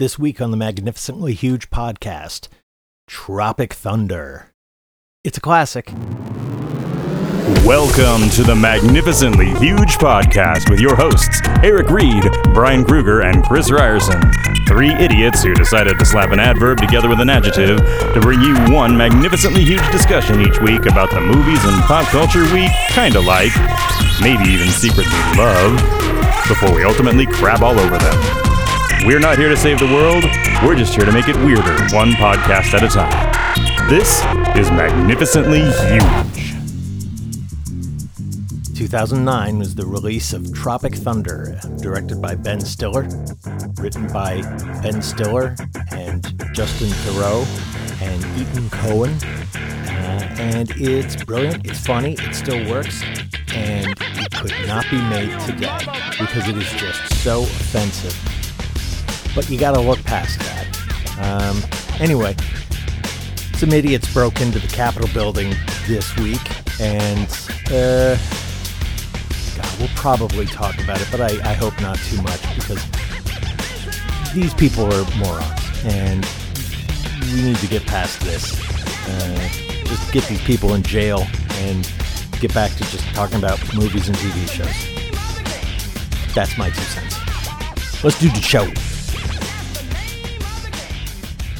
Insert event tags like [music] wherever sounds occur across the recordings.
This week on the Magnificently Huge podcast, Tropic Thunder. It's a classic. Welcome to the Magnificently Huge podcast with your hosts, Eric Reed, Brian Kruger, and Chris Ryerson. Three idiots who decided to slap an adverb together with an adjective to bring you one magnificently huge discussion each week about the movies and pop culture we kinda like, maybe even secretly love, before we ultimately crab all over them. We're not here to save the world, we're just here to make it weirder, one podcast at a time. This is Magnificently Huge. 2009 was the release of Tropic Thunder, directed by Ben Stiller, written by Ben Stiller and Justin Theroux and Ethan Cohen. Uh, and it's brilliant, it's funny, it still works, and it could not be made today because it is just so offensive. But you gotta look past that. Um, anyway, some idiots broke into the Capitol building this week, and uh, God, we'll probably talk about it, but I, I hope not too much because these people are morons, and we need to get past this. Uh, just get these people in jail and get back to just talking about movies and TV shows. That's my two cents. Let's do the show.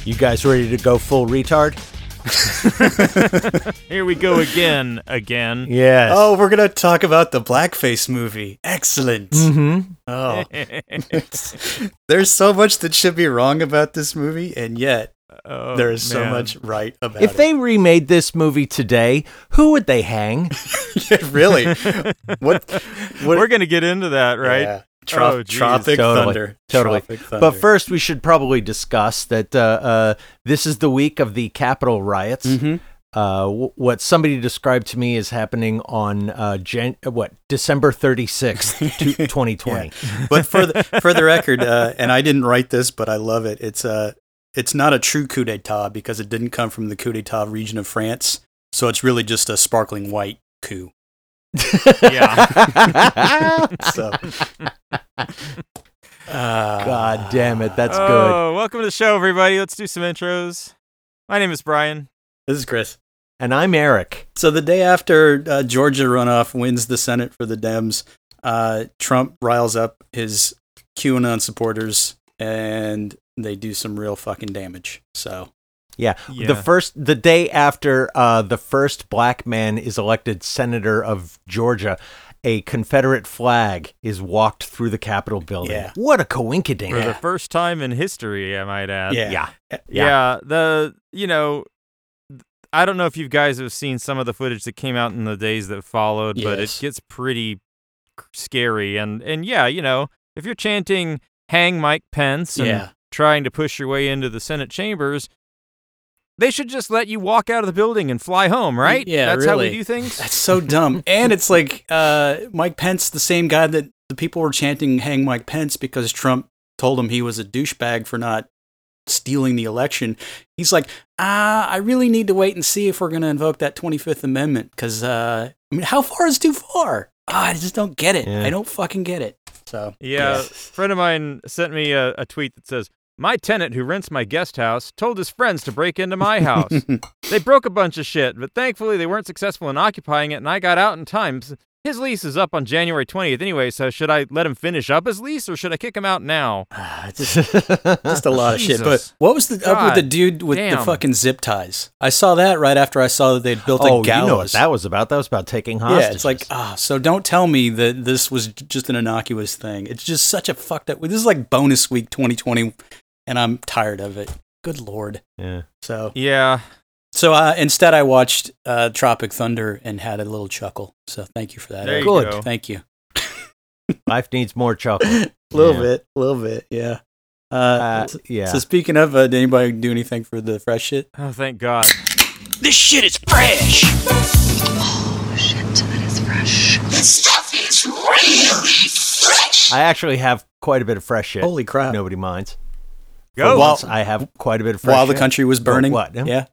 You guys ready to go full retard? [laughs] Here we go again, again. Yes. Oh, we're gonna talk about the blackface movie. Excellent. Mm-hmm. Oh, [laughs] [laughs] there's so much that should be wrong about this movie, and yet Oh, there is so much right about If it. If they remade this movie today, who would they hang? yeah, really, what? what We're gonna get into that, right? Yeah. Trop- Oh. Tropic Totally. Thunder. Totally. Tropic Thunder. But first, we should probably discuss that uh, uh, this is the week of the Capitol riots. Mhm. Uh, w- what somebody described to me is happening on uh, Jan- uh, what December thirty sixth, [laughs] twenty twenty. but for the for the record, uh, and I didn't write this, but I love it. It's uh, it's not a true coup d'état because it didn't come from the coup d'état region of France. So it's really just a sparkling white coup. [laughs] So, uh, God damn it, that's good. oh, welcome to the show, everybody. Let's do some intros. My name is Brian. this is Chris. And I'm Eric. So the day after uh, Georgia runoff wins the Senate for the Dems, uh, Trump riles up his QAnon supporters, and they do some real fucking damage. So Yeah. Yeah. The first, the day after uh, the first black man is elected senator of Georgia, a Confederate flag is walked through the Capitol building. Yeah. What a coinkydink. For the first time in history, I might add. yeah, Yeah. Yeah. Yeah. The you know, I don't know if you guys have seen some of the footage that came out in the days that followed, but it gets pretty scary. And and yeah, you know, if you're chanting "Hang Mike Pence" and yeah. trying to push your way into the Senate chambers, they should just let you walk out of the building and fly home, right? Yeah, that's how we do things. That's so dumb. [laughs] and it's like uh, Mike Pence, the same guy that the people were chanting "Hang Mike Pence" because Trump told him he was a douchebag for not stealing the election. He's like, ah, I really need to wait and see if we're going to invoke that Twenty Fifth Amendment because uh, I mean, how far is too far? Ah, I just don't get it. Yeah. I don't fucking get it. So Yeah, a friend of mine sent me a, a tweet that says, "My tenant who rents my guest house told his friends to break into my house. [laughs] they broke a bunch of shit, but thankfully they weren't successful in occupying it, and I got out in time. His lease is up on January 20th anyway, so should I let him finish up his lease or should I kick him out now? Ah, [sighs] just, just a lot of shit. But Jesus. what was the up with the dude with the fucking zip ties? I saw that right after I saw that they'd built a oh, gallows. you know what that was about? That was about taking hostages. Yeah, it's like ah. so don't tell me that this was j- just an innocuous thing. It's just such a fucked up. This is like bonus week 2020, and I'm tired of it. Good lord. yeah. So Yeah, so uh, instead, I watched uh, Tropic Thunder and had a little chuckle. So thank you for that. there you Good. go. Thank you. [laughs] Life needs more chuckle. A [laughs] little Yeah. bit, a little bit, yeah. Uh, Uh, yeah. so speaking of, uh, did anybody do anything for the fresh shit? Oh, thank God. This shit is fresh. Oh shit, that is fresh. This stuff is really fresh. I actually have quite a bit of fresh shit. Holy crap! Nobody minds. Go. While- I have quite a bit of fresh While the shit. country was burning. what? Yeah.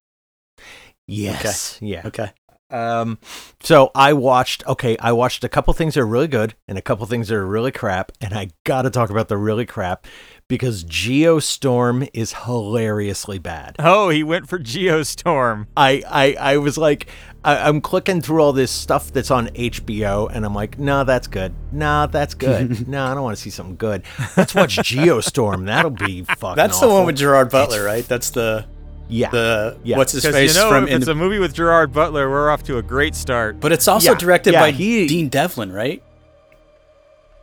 Yes. Yeah. Okay. Um, so I watched. Okay, I watched a couple things that are really good and a couple things that are really crap, and I got to talk about the really crap because Geostorm is hilariously bad. Oh, he went for Geostorm. I, I, I was like, I, I'm clicking through all this stuff that's on HBO, and I'm like, no, that's good. No, that's good. [laughs] no, I don't want to see something good. Let's watch [laughs] Geostorm. That'll be [laughs] fucking. That's the one with Gerard Butler, right? That's the yeah. the Yeah. what's his Because face you know, from if in it's the, a movie with Gerard Butler, we're off to a great start. but it's also Yeah, directed yeah, by he- Dean Devlin, right?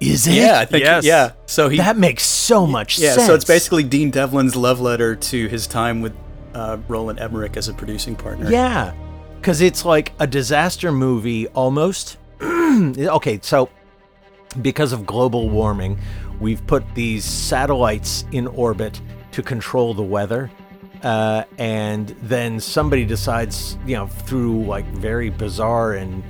Is it? Yeah, I think Yes. yeah. So he that makes so much yeah. sense. Yeah. So it's basically Dean Devlin's love letter to his time with uh, Roland Emmerich as a producing partner. Yeah, because it's like a disaster movie almost. [clears throat] okay, so because of global warming, we've put these satellites in orbit to control the weather. Uh, and then somebody decides, you know, through like very bizarre and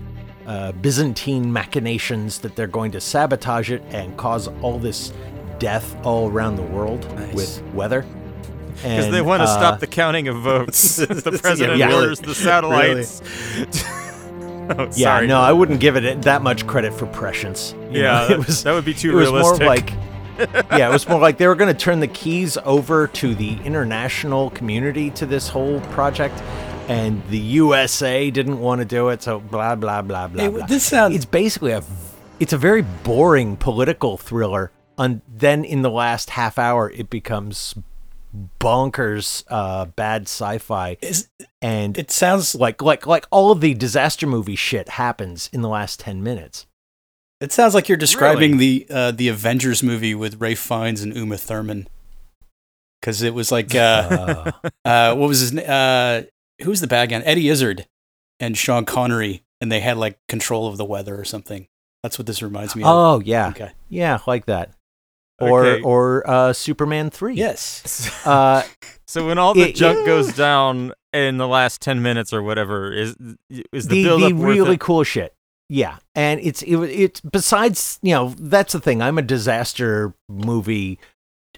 uh, Byzantine machinations, that they're going to sabotage it and cause all this death all around the world Nice. with weather. Because they want to uh, stop the counting of votes. [laughs] the president Yeah. orders the satellites. [laughs] oh, Yeah, sorry. no, I wouldn't give it that much credit for prescience. You Yeah, know, [laughs] that, it was that would be too it was realistic. more like [laughs] yeah, it was more like they were going to turn the keys over to the international community to this whole project, and the USA didn't want to do it. So blah blah blah blah. Hey, blah. this sounds- It's basically a it's a very boring political thriller. And then in the last half hour, it becomes bonkers, uh, bad sci-fi, Is- and it sounds like like like all of the disaster movie shit happens in the last 10 minutes it sounds like you're describing the uh, the Avengers movie with Ralph Fiennes and Uma Thurman. Because it was like uh, Uh, [laughs] [laughs] uh, what was his name? Uh, who was the bad guy? Eddie Izzard and Sean Connery, and they had like control of the weather or something. That's what this reminds me of. oh yeah Okay. yeah like that or Okay. or uh superman 3 Yes. [laughs] uh So when all the It- junk yeah. goes down in the last ten minutes or whatever, is is the, the, build the up worth really it? cool shit yeah and it's it, it's besides you know that's the thing i'm a disaster movie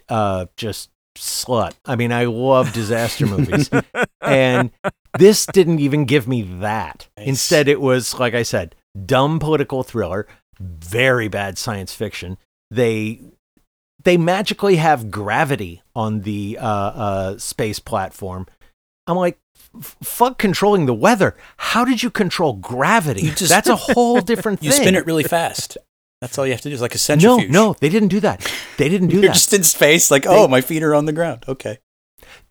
uh just slut i mean i love disaster movies [laughs] and this didn't even give me that. Nice. Instead, it was like I said, dumb political thriller, very bad science fiction. They they magically have gravity on the uh, uh, space platform. I'm like, fuck controlling the weather. How did you control gravity? You just- That's a [laughs] whole different thing. You spin it really fast. That's all you have to do. It's like a No, centrifuge. no, they didn't do that. They didn't do that. You're that. just in space, like, oh, my feet are on the ground. Okay.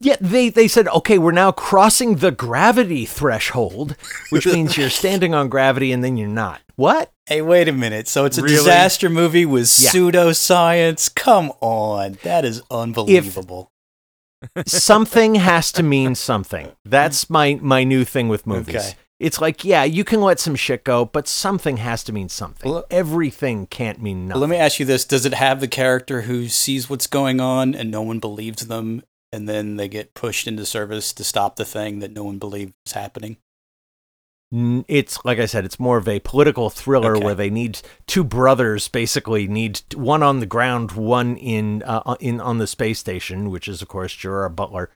Yeah, they, they said, okay, we're now crossing the gravity threshold, which means you're [laughs] standing on gravity and then you're not. What? Hey, wait a minute. So it's a Really? disaster movie with Yeah. pseudoscience? Come on. That is unbelievable. Something has to mean [laughs] something. That's my my new thing with movies. Okay. It's like, yeah, you can let some shit go, but something has to mean something. Well, Everything can't mean nothing. Let me ask you this Does it have the character who sees what's going on and no one believes them, and then they get pushed into service to stop the thing that no one believed was happening? N- It's like I said, it's more of a political thriller Okay. where they need two brothers basically need one on the ground, one in uh, in on the space station, which is of course Gerard Butler,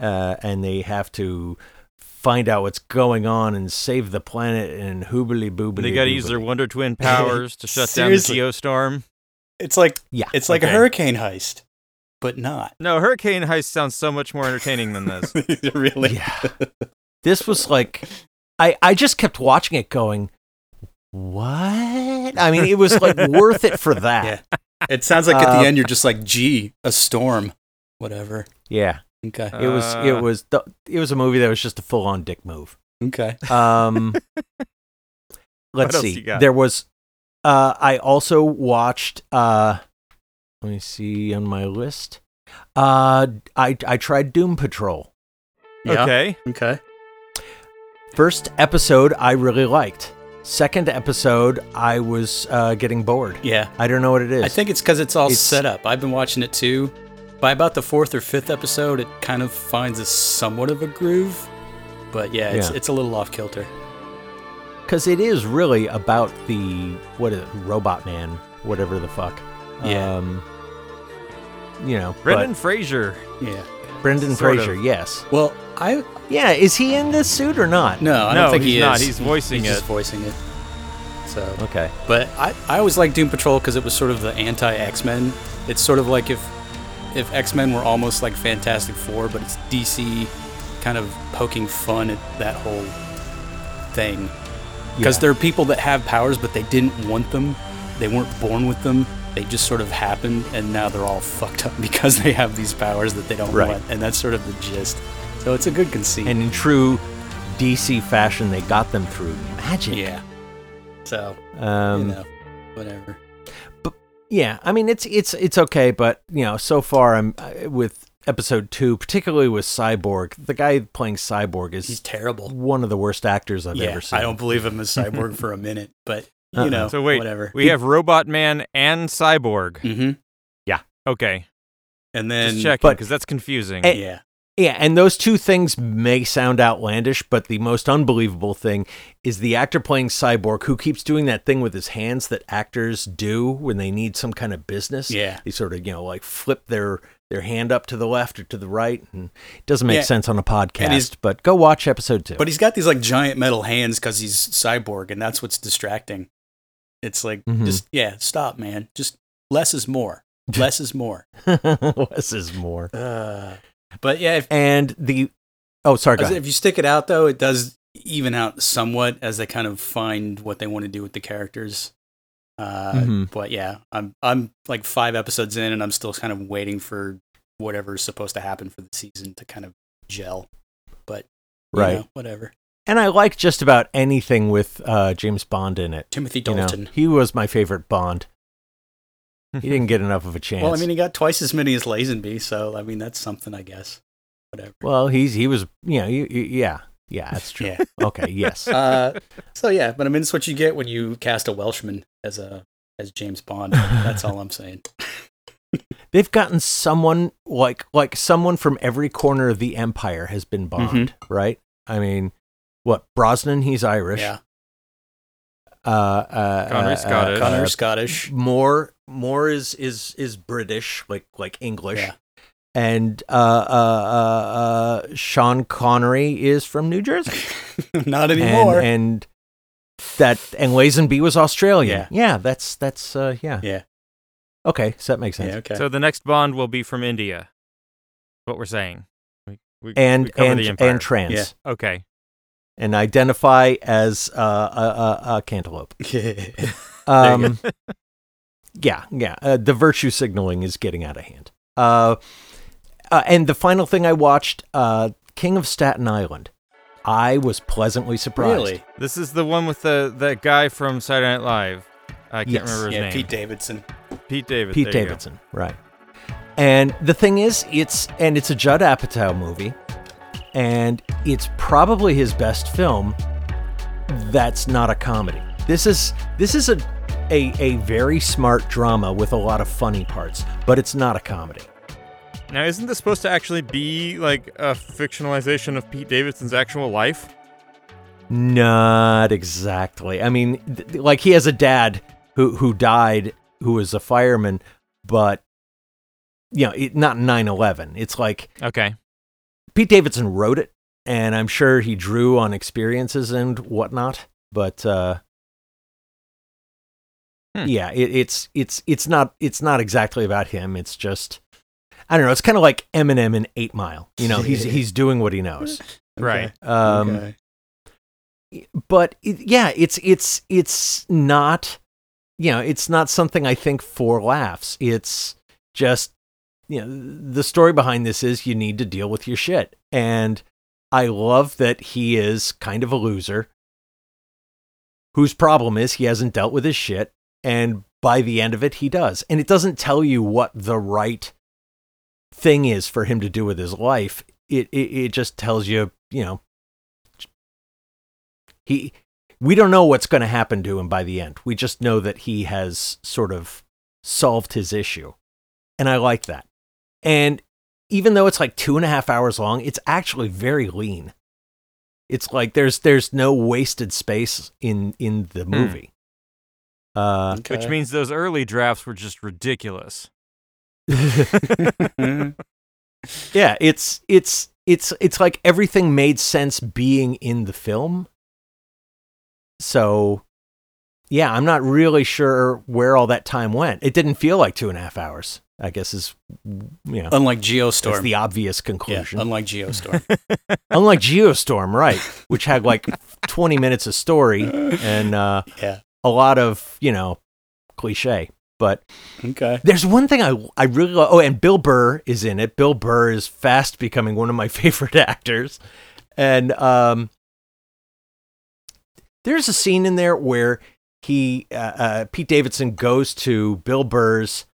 uh, and they have to find out what's going on and save the planet and hoobly boobly. They got to use their Wonder Twin [laughs] powers to shut down Seriously. the geostorm. It's like Yeah. it's like Okay. a hurricane heist, but not. No, Hurricane Heist sounds so much more entertaining than this. [laughs] really? Yeah. This was like I I just kept watching it going what? I mean, it was like [laughs] worth it for that. Yeah. It sounds like at Uh, the end you're just like, gee, a storm. Whatever. Yeah. Okay. It was it Uh. was the, it was a movie that was just a full on dick move. Okay. Um [laughs] let's see. There was uh I also watched uh let me see on my list. Uh I I tried Doom Patrol. Yeah. Okay. Okay. First episode I really liked. Second episode I was uh getting bored. Yeah. I don't know what it is. I think it's because it's all It's- set up. I've been watching it too. By about the fourth or fifth episode, it kind of finds a somewhat of a groove. But yeah, it's, Yeah. it's a little off kilter. because it is really about the what is it, Robot Man, whatever the fuck. Yeah. Um, you know, Brendan but Fraser. Yeah. Brendan sort Fraser, of. yes. Well, I Yeah, is he in this suit or not? no, I No, don't think he's he not. is. He's voicing he's it. Just voicing it. So, Okay. but I, I always liked Doom Patrol because it was sort of the anti X Men. It's sort of like if if X Men were almost like Fantastic Four, but it's DC kind of poking fun at that whole thing. Because Yeah. there are people that have powers, but they didn't want them. They weren't born with them. They just sort of happened, and now they're all [laughs] fucked up because they have these powers that they don't Right. want. And that's sort of the gist. So it's a good conceit. And in true DC fashion, they got them through magic. yeah. So Um, you know, whatever. But yeah, I mean it's it's it's okay, but you know, so far I'm uh, with episode two, particularly with Cyborg. The guy playing Cyborg is He's terrible. one of the worst actors I've yeah, ever seen. I don't believe him as [laughs] cyborg for a minute, but you Uh-uh. know, So wait, whatever. we have Robot Man and Cyborg. Mm-hmm. Yeah. Okay, And then just checking because that's confusing. Eh, yeah, Yeah, and those two things may sound outlandish, but the most unbelievable thing is the actor playing Cyborg who keeps doing that thing with his hands that actors do when they need some kind of business. yeah, They sort of, you know, like flip their their hand up to the left or to the right, and it doesn't make Yeah. sense on a podcast. But go watch episode two. but he's got these like giant metal hands because he's cyborg, and that's what's distracting. It's like Mhm. just yeah, stop, man. Just less is more. [laughs] Less is more. [laughs] less is more. Uh, but yeah, if, And the oh, sorry, go ahead. if you stick it out though, it does even out somewhat as they kind of find what they want to do with the characters. Uh, Mhm. But yeah, I'm I'm like five episodes in, and I'm still kind of waiting for whatever's supposed to happen for the season to kind of gel. But you Right. know, whatever. And I like just about anything with uh, James Bond in it. Timothy You know, Dalton. he was my favorite Bond. He didn't get enough of a chance. Well, I mean, he got twice as many as Lazenby, so I mean, that's something, I guess. Whatever. Well, he's he was you know you, yeah yeah that's true. Yeah. [laughs] Okay, yes. [laughs] Uh, so yeah, but I mean, it's what you get when you cast a Welshman as a as James Bond. That's all I'm saying. [laughs] They've gotten someone like like someone from every corner of the empire has been Bond, right? I mean, what Brosnan? He's Irish. Yeah, Uh, uh, Connery, uh, Scottish. Connor uh, Scottish. Moore Moore is is is British, like like English. Yeah. And uh, uh, uh, uh, Sean Connery is from New Jersey. [laughs] Not and, anymore. and that and Lazenby was Australian. Yeah. Yeah, that's that's uh, yeah. yeah, Okay, so that makes sense. yeah, okay. So the next Bond will be from India. What we're saying. We, we, And we and the and trans Yeah. Okay. And identify as uh, a, a, a cantaloupe. [laughs] Um, yeah, yeah. Uh, the virtue signaling is getting out of hand. Uh, uh, and the final thing I watched, uh, King of Staten Island. I was pleasantly surprised. really? This is the one with the that guy from Saturday Night Live. I can't Yes. remember his Yeah, name. Pete Davidson. Pete David. Pete there you go. Davidson, right? And the thing is, it's and it's a Judd Apatow movie, and it's probably his best film. That's not a comedy. This is this is a a, a very smart drama with a lot of funny parts, but it's not a comedy. Now, isn't this supposed to actually be like a fictionalization of Pete Davidson's actual life? Not exactly. I mean, th- like he has a dad who who died, who was a fireman, but you know, it, not 9/11. It's like Okay. Pete Davidson wrote it, and I'm sure he drew on experiences and whatnot. But uh, Hmm. yeah, it, it's it's it's not it's not exactly about him. It's just I don't know. It's kind of like Eminem in Eight Mile. You know, he's [laughs] he's doing what he knows. Right. Um, okay. But it, yeah, it's it's it's not you know it's not something I think for laughs. It's just you know the story behind this is you need to deal with your shit. And i love that he is kind of a loser whose problem is he hasn't dealt with his shit. And by the end of it he does. And it doesn't tell you what the right thing is for him to do with his life. It it, it just tells you you know he we don't know what's going to happen to him by the end. We just know that he has sort of solved his issue. And I like that. And even though it's like two and a half hours long, it's actually very lean. It's like there's there's no wasted space in in the movie. Uh, Okay. Which means those early drafts were just ridiculous. [laughs] yeah, it's it's it's it's like everything made sense being in the film. So, yeah, I'm not really sure where all that time went. It didn't feel like two and a half hours. I guess is you know Unlike that's Geostorm. the obvious yeah, conclusion. unlike Geostorm. [laughs] Unlike Geostorm, right, which had like 20 minutes of story and uh, [laughs] yeah. a lot of you know cliche. But Okay. there's one thing I I really love. Oh, and Bill Burr is in it. Bill Burr is fast becoming one of my [laughs] favorite actors, and um, there's a scene in there where he uh, uh, Pete Davidson goes to Bill Burr's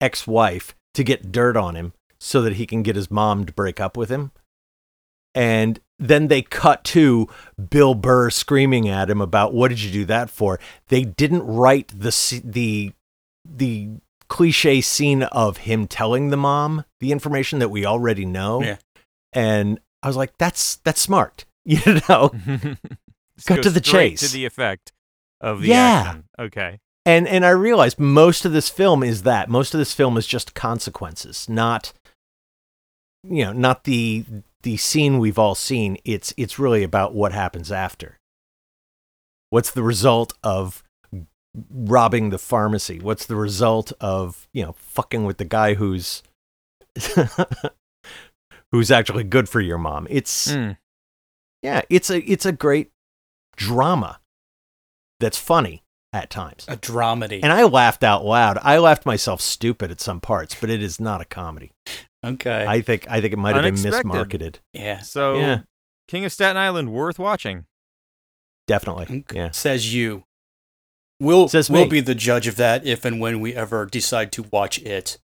ex-wife to get dirt on him so that he can get his mom to break up with him. And then they cut to Bill Burr screaming at him about what did you do that for? They didn't write the the the cliche scene of him telling the mom the information that we already know. Yeah. And I was like, that's that's smart. [laughs] You know? [laughs] Cut to the chase. To the effect of the Yeah. action. Okay. And and I realized most of this film is that. Most of this film is just consequences, not you know, not the the scene we've all seen. It's it's really about what happens after. What's the result of robbing the pharmacy? What's the result of, you know, fucking with the guy who's [laughs] who's actually good for your mom? It's Mm. yeah, it's a it's a great drama that's funny at times. A dramedy. And I laughed out loud. I laughed myself stupid at some parts, but it is not a comedy. okay. I think I think it might have been Unexpected. mismarketed. yeah. So, Yeah. King of Staten Island, worth watching. Definitely. Yeah. Says you. We'll, Says we'll me. be the judge of that if and when we ever decide to watch it.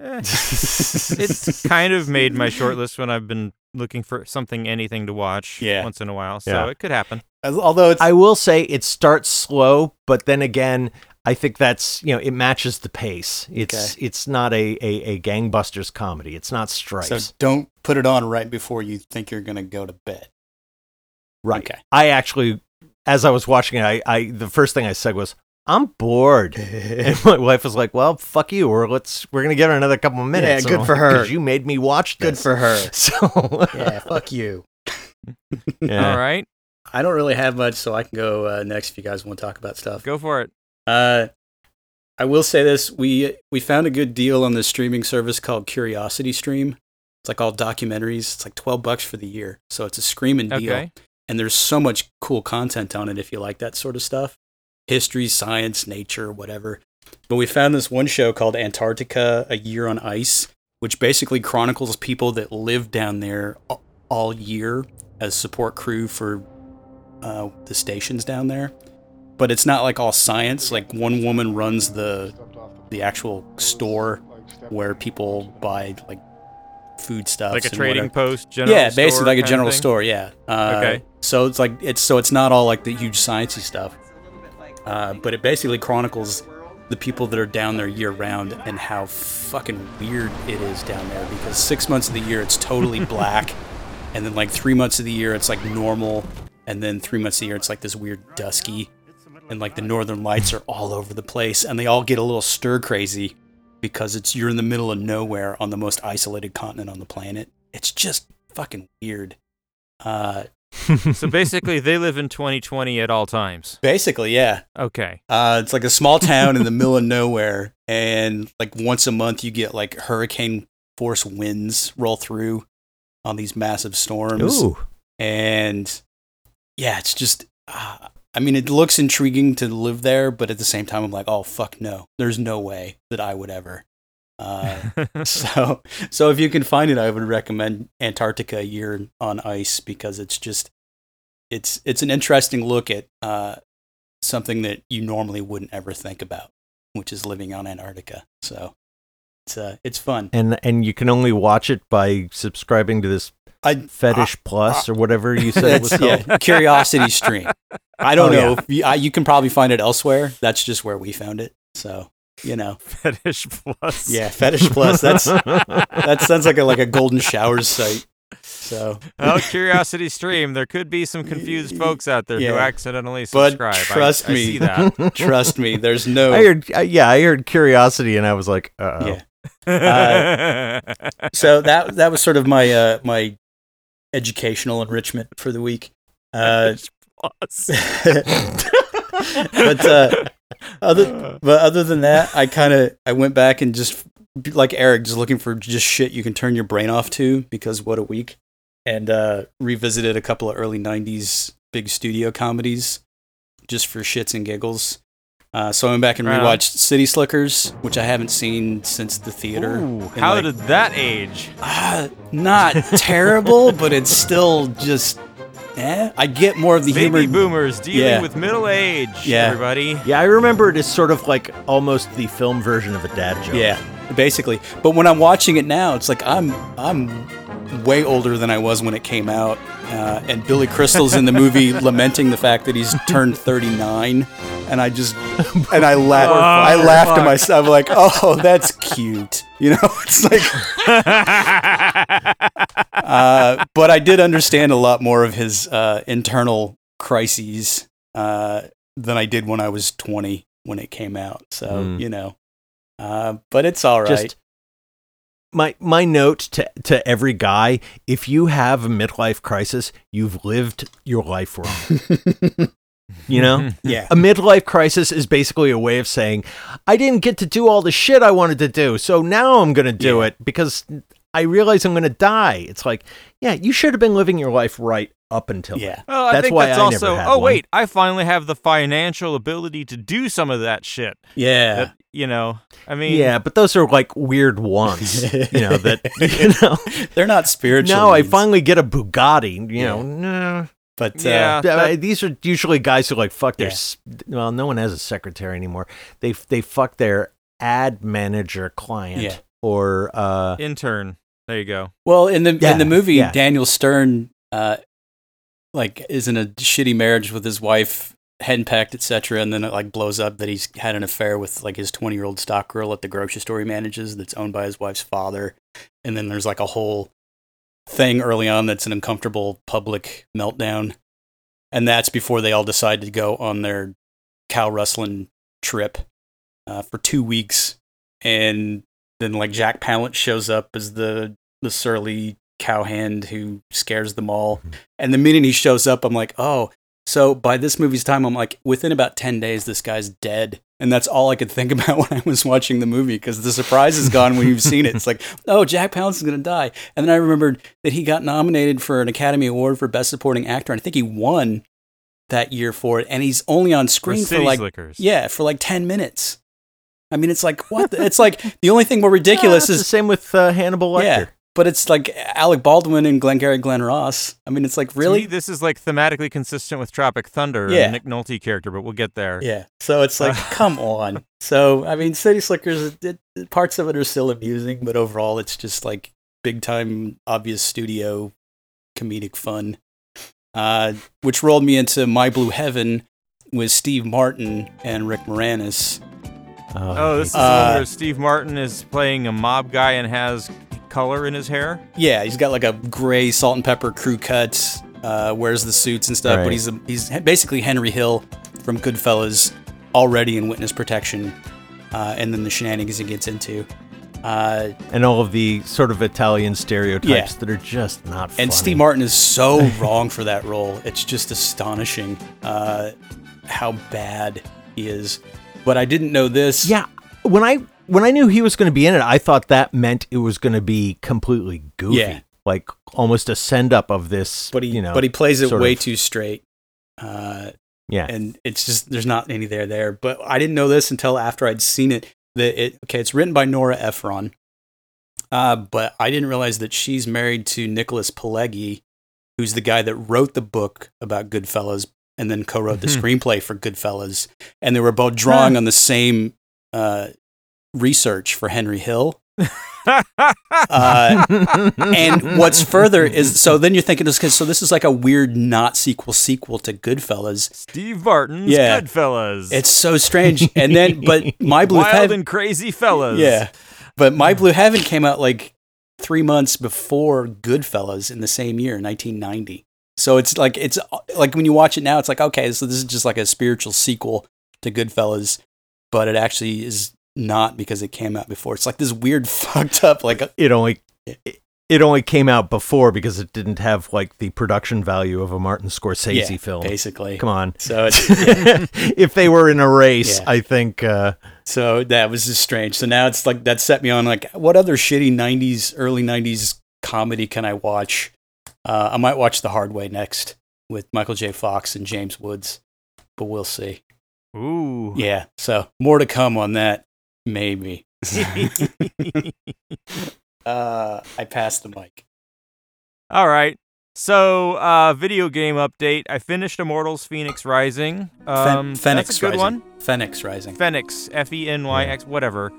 Eh, it's [laughs] kind of made my short list when I've been looking for something, anything to watch Yeah. once in a while. So Yeah. it could happen. Although it's I will say it starts slow, but then again, I think that's you know it matches the pace. It's it's not a, a, a gangbusters comedy. It's not stripes. so don't put it on right before you think you're gonna go to bed. right. Okay. I actually, as I was watching it, I, I the first thing I said was, "I'm bored," [laughs] and my wife was like, "Well, fuck you. We're let's we're gonna give her another couple of minutes." Yeah, good And for like, her. 'Cause You made me watch Good for her. [laughs] So yeah, fuck you. [laughs] yeah. All right. I don't really have much, so I can go uh, next if you guys want to talk about stuff. Go for it. Uh, I will say this: we we found a good deal on the streaming service called Curiosity Stream. It's like all documentaries. It's like twelve bucks for the year, so it's a screaming deal. Okay. And there's so much cool content on it if you like that sort of stuff, history, science, nature, whatever. But we found this one show called Antarctica: A Year on Ice, which basically chronicles people that live down there all year as support crew for uh, the stations down there but it's not like all science. Like one woman runs the the actual store where people buy like food stuff, Like a trading post, general yeah, basically like a general store. Yeah. Uh, Okay. So it's like it's so it's not all like the huge sciencey stuff, uh, but it basically chronicles the people that are down there year round and how fucking weird it is down there because six months of the year it's totally [laughs] black, and then like three months of the year it's like normal, and then three months a year it's like this weird dusky, and like the northern lights are all over the place, and they all get a little stir crazy because it's you're in the middle of nowhere on the most isolated continent on the planet. It's just fucking weird. Uh, [laughs] So basically, they live in 2020 at all times. basically, yeah. Okay. Uh, it's like a small town in the middle of [laughs] nowhere, and like once a month you get like hurricane force winds roll through on these massive storms, Ooh. and yeah, it's just. Uh, I mean, it looks intriguing to live there, but at the same time, I'm like, oh fuck no, there's no way that I would ever. Uh, [laughs] so so if you can find it i would recommend antarctica a year on ice because it's just it's it's an interesting look at uh, something that you normally wouldn't ever think about which is living on antarctica so it's uh it's fun And and you can only watch it by subscribing to this i Fetish Plus or whatever you said it was called. yeah curiosity stream i don't Oh, know yeah. you, I, you can probably find it elsewhere that's just where we found it so you know Fetish Plus. yeah fetish plus that's [laughs] that sounds like a like a golden showers site so Well, Curiosity Stream. There could be some confused folks out there who accidentally subscribe. I- trust I, me. see that. [laughs] trust me there's no I heard, uh, yeah, I heard curiosity, and I was like, uh Yeah. Uh, [laughs] so that that was sort of my uh, my educational enrichment for the week. [laughs] Uh, [laughs] but uh, other but other than that, I kind of I went back and just like Eric, just looking for just shit you can turn your brain off to because what a week, and uh, revisited a couple of early '90s big studio comedies just for shits and giggles. Uh, so I went back and Right on. rewatched City Slickers, which I haven't seen since the theater. Ooh, how like, did that age? Ah, not [laughs] terrible, but it's still just. Eh, I get more of the Baby humor. boomers dealing Yeah. with middle age. Yeah. everybody. Yeah, I remember it as sort of like almost the film version of a dad joke. Yeah, basically. But when I'm watching it now, it's like I'm I'm way older than I was when it came out. Uh, and Billy Crystal's in the movie [laughs] lamenting the fact that he's turned 39, and I just and I laugh I laughed to myself like, oh, that's cute, you know. [laughs] It's like, [laughs] uh, but I did understand a lot more of his uh, internal crises uh, than I did when I was 20 when it came out. So Mm. you know, uh, but it's all right. Just my my note to to every guy: if you have a midlife crisis, you've lived your life wrong. [laughs] you know, [laughs] yeah. a midlife crisis is basically a way of saying, I didn't get to do all the shit I wanted to do, so now I'm going to do Yeah. it because I realize I'm going to die. It's like, yeah, you should have been living your life right up until Yeah. Well, I That's think why that's I never also. had oh one. wait, I finally have the financial ability to do some of that shit. Yeah. That, you know, I mean, Yeah, but those are like weird wants, [laughs] you know, that, [laughs] you [laughs] know. They're not spiritual. Now I finally get a Bugatti, you Yeah. know. No. But Yeah. uh, Yeah, that- these are usually guys who like fuck their Yeah. well, no one has a secretary anymore. They they fuck their ad manager client Yeah. or uh intern. There you go. well, in the Yeah, in the movie, yeah. Daniel Stern, uh, like, is in a shitty marriage with his wife, henpecked, etc., and then it like blows up that he's had an affair with like his twenty year old stock girl at the grocery store he manages, that's owned by his wife's father, and then there's like a whole thing early on that's an uncomfortable public meltdown, and that's before they all decide to go on their cow rustling trip uh, for two weeks, and then like Jack Palance shows up as the the surly cowhand who scares them all, and the minute he shows up, I'm like, oh. So by this movie's time, I'm like, within about ten days, this guy's dead, and that's all I could think [laughs] about when I was watching the movie because the surprise is gone when you've seen it. It's like, [laughs] oh, Jack Palance is gonna die, and then I remembered that he got nominated for an Academy Award for Best Supporting Actor, and I think he won that year for it, and he's only on screen for, City like Slickers. yeah, for like ten minutes. I mean, it's like what? The, it's like the only thing more [laughs] ridiculous Yeah, is the same with uh, Hannibal Lecter. yeah, but it's like Alec Baldwin and Glengarry Glen Ross. I mean, it's like To me, really this is like thematically consistent with Tropic Thunder, Yeah. and Nick Nolte character, but we'll get there. yeah. So it's like, [laughs] come on. So I mean, City Slickers. It, it- parts of it are still amusing, but overall, it's just like big time, obvious studio comedic fun. Uh, which rolled me into My Blue Heaven with Steve Martin and Rick Moranis. Oh, this is Uh, where Steve Martin is playing a mob guy and has color in his hair. Yeah, he's got like a gray salt and pepper crew cut. Uh, wears the suits and stuff, Right. but he's a, he's basically Henry Hill from Goodfellas, already in witness protection, uh, and then the shenanigans he gets into. Uh, and all of the sort of Italian stereotypes Yeah. that are just not funny. and Steve Martin is so [laughs] wrong for that role. It's just astonishing uh, how bad he is. But I didn't know this. Yeah, when I when I knew he was going to be in it, I thought that meant it was going to be completely goofy, Yeah. like almost a send up of this. but he you know, but he plays it way of- too straight. Uh, yeah. and it's just there's not any there there. But I didn't know this until after I'd seen it. That it okay, it's written by Nora Ephron, uh, but I didn't realize that she's married to Nicholas Pileggi, who's the guy that wrote the book about Goodfellas and then co-wrote the Mhm. screenplay for Goodfellas, and they were both drawing on the same uh, research for Henry Hill. [laughs] Uh, and what's further is so then you're thinking, okay, so this is like a weird not sequel sequel to Goodfellas. Steve Martin's Yeah. Goodfellas. It's so strange. And then, [laughs] but My Blue wild Heaven, and crazy fellas. yeah, but My Blue Heaven came out like three months before Goodfellas in the same year, 1990. So it's like it's like when you watch it now, it's like okay, so this is just like a spiritual sequel to Goodfellas, but it actually is not because it came out before. It's like this weird [laughs] fucked up like It only it, it only came out before because it didn't have like the production value of a Martin Scorsese yeah, film. basically. Come on. So it's yeah. [laughs] [laughs] if they were in a race, Yeah. I think uh, so that was just strange. So now it's like that set me on like what other shitty '90s, early '90s comedy can I watch? Uh, I might watch The Hard Way next with Michael J. Fox and James Woods, but we'll see. Ooh. Yeah, so more to come on that, maybe. [laughs] uh, I passed the mic. All right. So, uh, video game update. I finished Immortals: Fenyx Rising. Fen- Um, Fenyx that's a good Rising. one. Fenyx Rising. Fenyx, F E N Y X, whatever.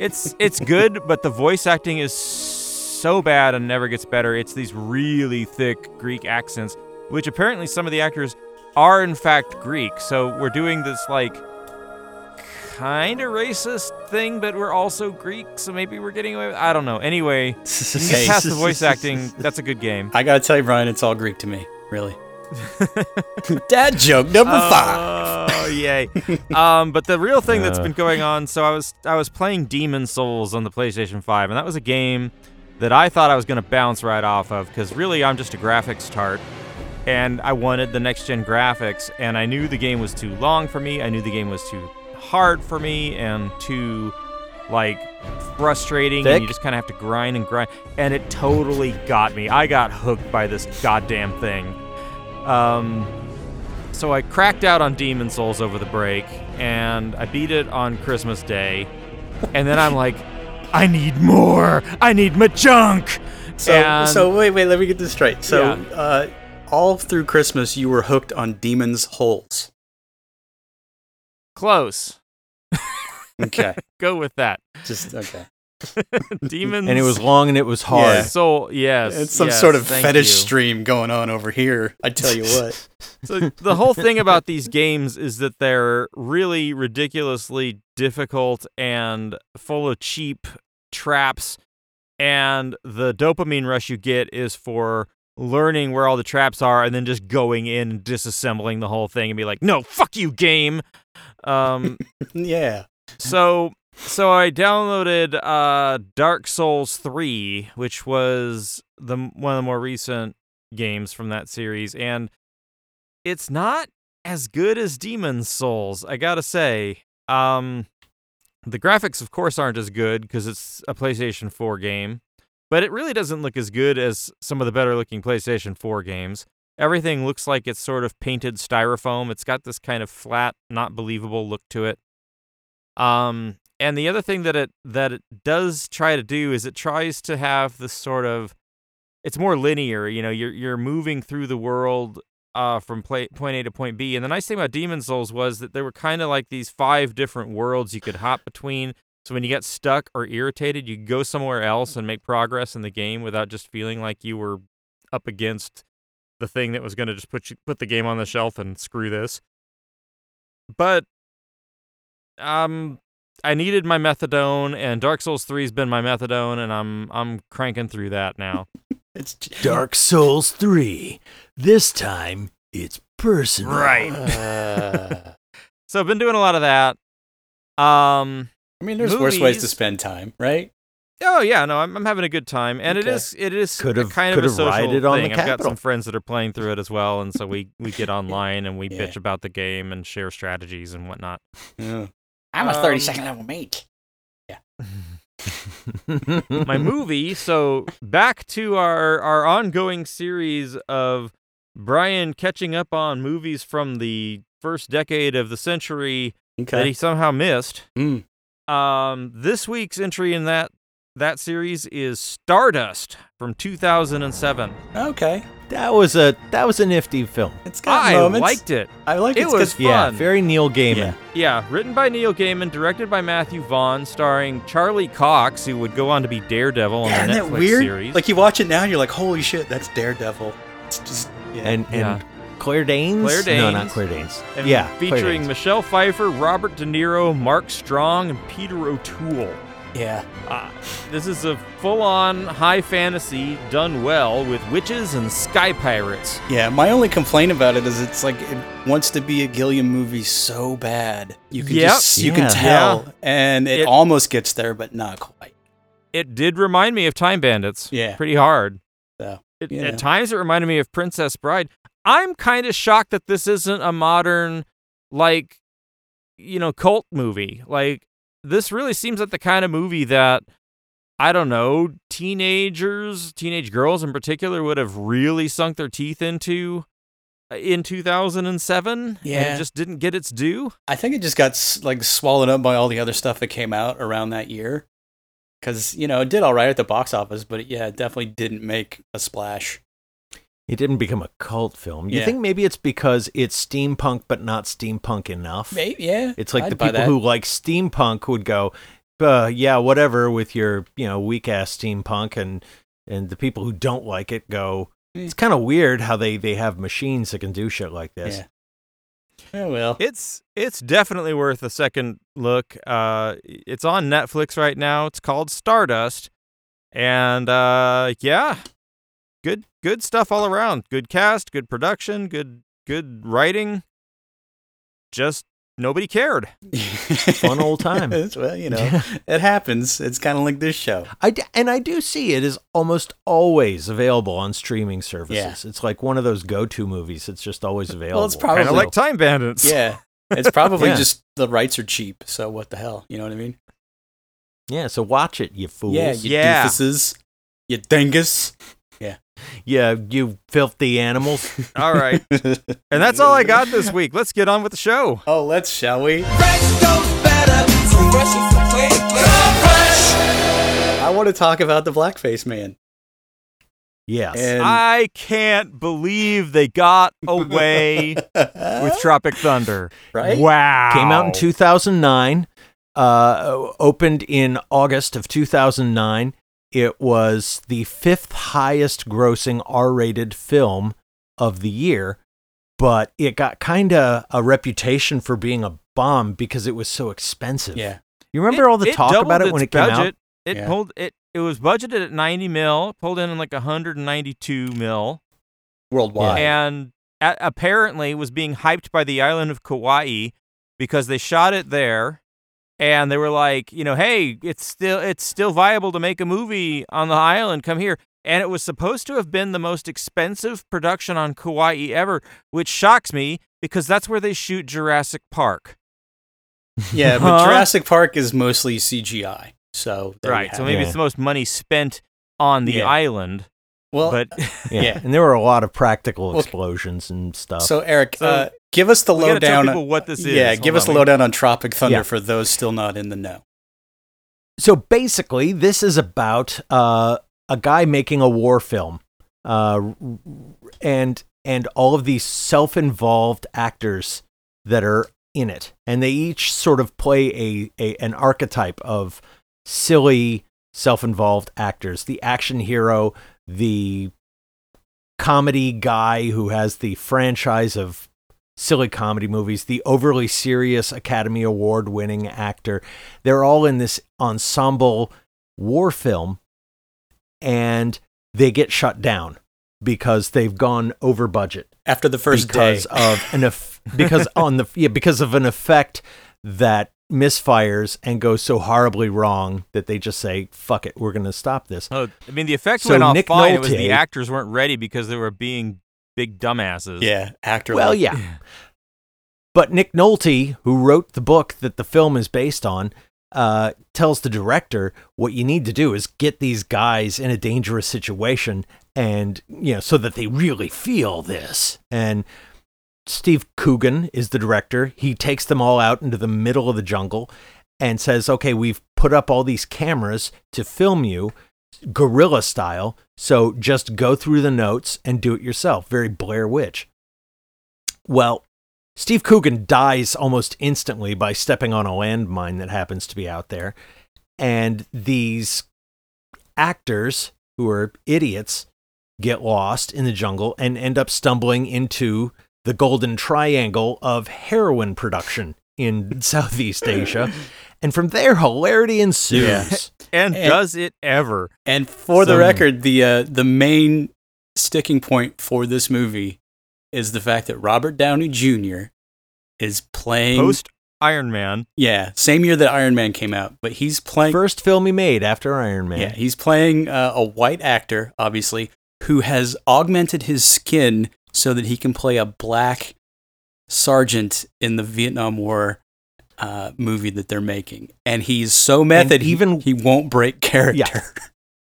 It's it's good, [laughs] but the voice acting is so bad and never gets better. It's these really thick Greek accents, which apparently some of the actors are in fact Greek. So we're doing this like kind of racist thing, but we're also Greek, so maybe we're getting away with. I don't know. Anyway, [laughs] you Hey. past the voice acting. That's a good game. I gotta tell you, Brian, it's all Greek to me, really. [laughs] Dad joke number five. Oh yay! um, but the real thing that's been going on. So I was I was playing Demon Souls on the PlayStation Five, and that was a game that I thought I was going to bounce right off of because really I'm just a graphics tart, and I wanted the next gen graphics, and I knew the game was too long for me. I knew the game was too hard for me and too like frustrating and you just kind of have to grind and grind and it totally got me i got hooked by this goddamn thing um so I cracked out on Demon Souls over the break, and I beat it on Christmas Day, and then I'm like, I need more. I need my junk. So, And- so wait, wait, let me get this straight. So, Yeah. uh, all through Christmas, you were hooked on Demon's Holes. close. Okay, [laughs] Go with that. just okay. [laughs] Demons. and it was long and it was hard. Yeah. soul. Yes, It's some yes, sort of fetish you. stream going on over here. I tell you what. [laughs] So the whole thing about these games is that they're really ridiculously difficult and full of cheap traps and the dopamine rush you get is for learning where all the traps are and then just going in and disassembling the whole thing and be like, "No, fuck you game." Um yeah. So so I downloaded uh Dark Souls 3, which was the one of the more recent games from that series and it's not as good as Demon's Souls, I got to say. Um the graphics of course aren't as good cuz it's a PlayStation 4 game, but it really doesn't look as good as some of the better looking PlayStation 4 games. Everything looks like it's sort of painted styrofoam. It's got this kind of flat, not believable look to it. Um, and the other thing that it that it does try to do is it tries to have this sort of it's more linear. You know, you're you're moving through the world uh, from play, point A to point B. And the nice thing about Demon Souls was that there were kind of like these five different worlds you could hop between. So when you get stuck or irritated, you go somewhere else and make progress in the game without just feeling like you were up against the thing that was going to just put you put the game on the shelf and screw this. But um I needed my methadone and Dark Souls 3's been my methadone and I'm I'm cranking through that now. [laughs] It's j- Dark Souls 3. This time it's personal. Right. Uh, [laughs] So I've been doing a lot of that. Um I mean, there's worse ways to spend time, right? Oh yeah, no, I'm, I'm having a good time, and it Okay. is it is Could've- kind of a social rided on thing. I've got some friends that are playing through it as well, and so we we get [laughs] online and we Yeah. bitch about the game and share strategies and whatnot. Yeah. I'm a Um, 32nd level mate. Yeah. My movie. So back to our our ongoing series of Brian catching up on movies from the first decade of the century that he somehow missed. Mm. Um, this week's entry in that that series is Stardust from 2007. Okay. that was a that was a nifty film. It's got I moments. liked it. I like It It was good- Yeah, Fun. very Neil Gaiman. Yeah. Yeah, written by Neil Gaiman, directed by Matthew Vaughn, starring Charlie Cox, who would go on to be Daredevil on Yeah, the isn't Netflix that weird? series. Like you watch it now, and you're like, "Holy shit, that's Daredevil." It's just yeah. And and Yeah. Claire Danes? Claire Danes. No, not Claire Danes. and yeah, featuring Danes. Michelle Pfeiffer, Robert De Niro, Mark Strong, and Peter O'Toole. Yeah. Uh, this is a full-on high fantasy done well with witches and sky pirates. Yeah, my only complaint about it is it's like it wants to be a Gilliam movie so bad. You can Yep. just you Yeah. can tell, and it, It- almost gets there, but not quite. It did remind me of Time Bandits. Yeah. Pretty hard. So It, you. At times, it reminded me of Princess Bride. I'm kind of shocked that this isn't a modern, like, you know, cult movie. Like, this really seems like the kind of movie that, I don't know, teenagers, teenage girls in particular, would have really sunk their teeth into uh, in 2007 Yeah. it just didn't get its due. I think it just got like swallowed up by all the other stuff that came out around that year. Because you know it did all right at the box office, but yeah, it definitely didn't make a splash. It didn't become a cult film. You Yeah. think maybe it's because it's steampunk, but not steampunk enough? Maybe, yeah. It's like I'd the people that. who like steampunk would go, uh, yeah, whatever, with your you know weak ass steampunk, and and the people who don't like it go. Eh. It's kind of weird how they they have machines that can do shit like this. Yeah. Oh well. It's it's definitely worth a second look. Uh, it's on Netflix right now. It's called Stardust, and uh, yeah, good good stuff all around. Good cast, good production, good good writing. Just nobody cared. [laughs] Fun old time. Well, you know, [laughs] it happens. It's kind of like this show. I d- and I do see it is almost always available on streaming services. Yeah. It's like one of those go-to movies. It's just always available. Well, it's probably- Kind of like Time Bandits. Yeah. It's probably [laughs] Yeah. just the rights are cheap. So what the hell? You know what I mean? yeah. So watch it, you fools. Yeah, you Yeah. doofuses. You dingus. Yeah, you filthy animals. [laughs] All right, and that's all I got this week. Let's get on with the show. Oh, let's, shall we? Fresh goes better. So fresh is the way to go. Fresh. I want to talk about the Blackface Man. yes. And I can't believe they got away [laughs] with Tropic Thunder. right? Wow. Came out in 2009. Uh, opened in August of 2009. It was the fifth highest grossing R-rated film of the year, but it got kind of a reputation for being a bomb because it was so expensive. Yeah. You remember all the talk about it when it came out? budget. It Yeah. pulled it. It was budgeted at 90 mil, pulled in like 192 mil, Worldwide. and a- apparently was being hyped by the island of Kauai because they shot it there, and they were like, you know, hey, it's still it's still viable to make a movie on the island. Come here. And it was supposed to have been the most expensive production on Kauai ever, which shocks me because that's where they shoot Jurassic Park. yeah, but [laughs] Huh? Jurassic Park is mostly CGI. So right. So maybe it. it's the most money spent on the Yeah. island. Well, but [laughs] Yeah. Yeah. And there were a lot of practical Well, explosions and stuff. so Eric, So, uh, give us the we gotta tell lowdown. people what this is. Yeah, Hold give us on, the lowdown on Tropic Thunder Yeah. for those still not in the know. so basically, this is about uh, a guy making a war film, uh, and and all of these self-involved actors that are in it, and they each sort of play a, a an archetype of silly self-involved actors: the action hero, the comedy guy who has the franchise of silly comedy movies, the overly serious Academy Award winning actor. They're all in this ensemble war film and they get shut down because they've gone over budget After the first because day. of an eff- because [laughs] on the yeah because of an effect that misfires and goes so horribly wrong that they just say fuck it we're going to stop this Oh, I mean, the effect So went off Nick fine. It was Nolte- the actors weren't ready because they were being big dumbasses. yeah, actor. well like- yeah [laughs] But Nick Nolte, who wrote the book that the film is based on, uh, tells the director what you need to do is get these guys in a dangerous situation, and you know, so that they really feel this. And Steve Coogan is the director. He takes them all out into the middle of the jungle and says, "Okay, we've put up all these cameras to film you." Guerrilla style, so just go through the notes and do it yourself. Very Blair Witch. Well, Steve Coogan dies almost instantly by stepping on a landmine that happens to be out there. And these actors, who are idiots, get lost in the jungle and end up stumbling into the golden triangle of heroin production in [laughs] Southeast Asia. And from there, hilarity ensues. [laughs] And, And- does it ever? And for the record, the uh, the main sticking point for this movie is the fact that Robert Downey Jr. is playing. Post Iron Man. yeah, same year that Iron Man came out, but he's playing. First film he made after Iron Man. Yeah, he's playing uh, a white actor, obviously, who has augmented his skin so that he can play a black sergeant in the Vietnam War uh, movie that they're making. And he's so method, even- even he won't break character. [laughs]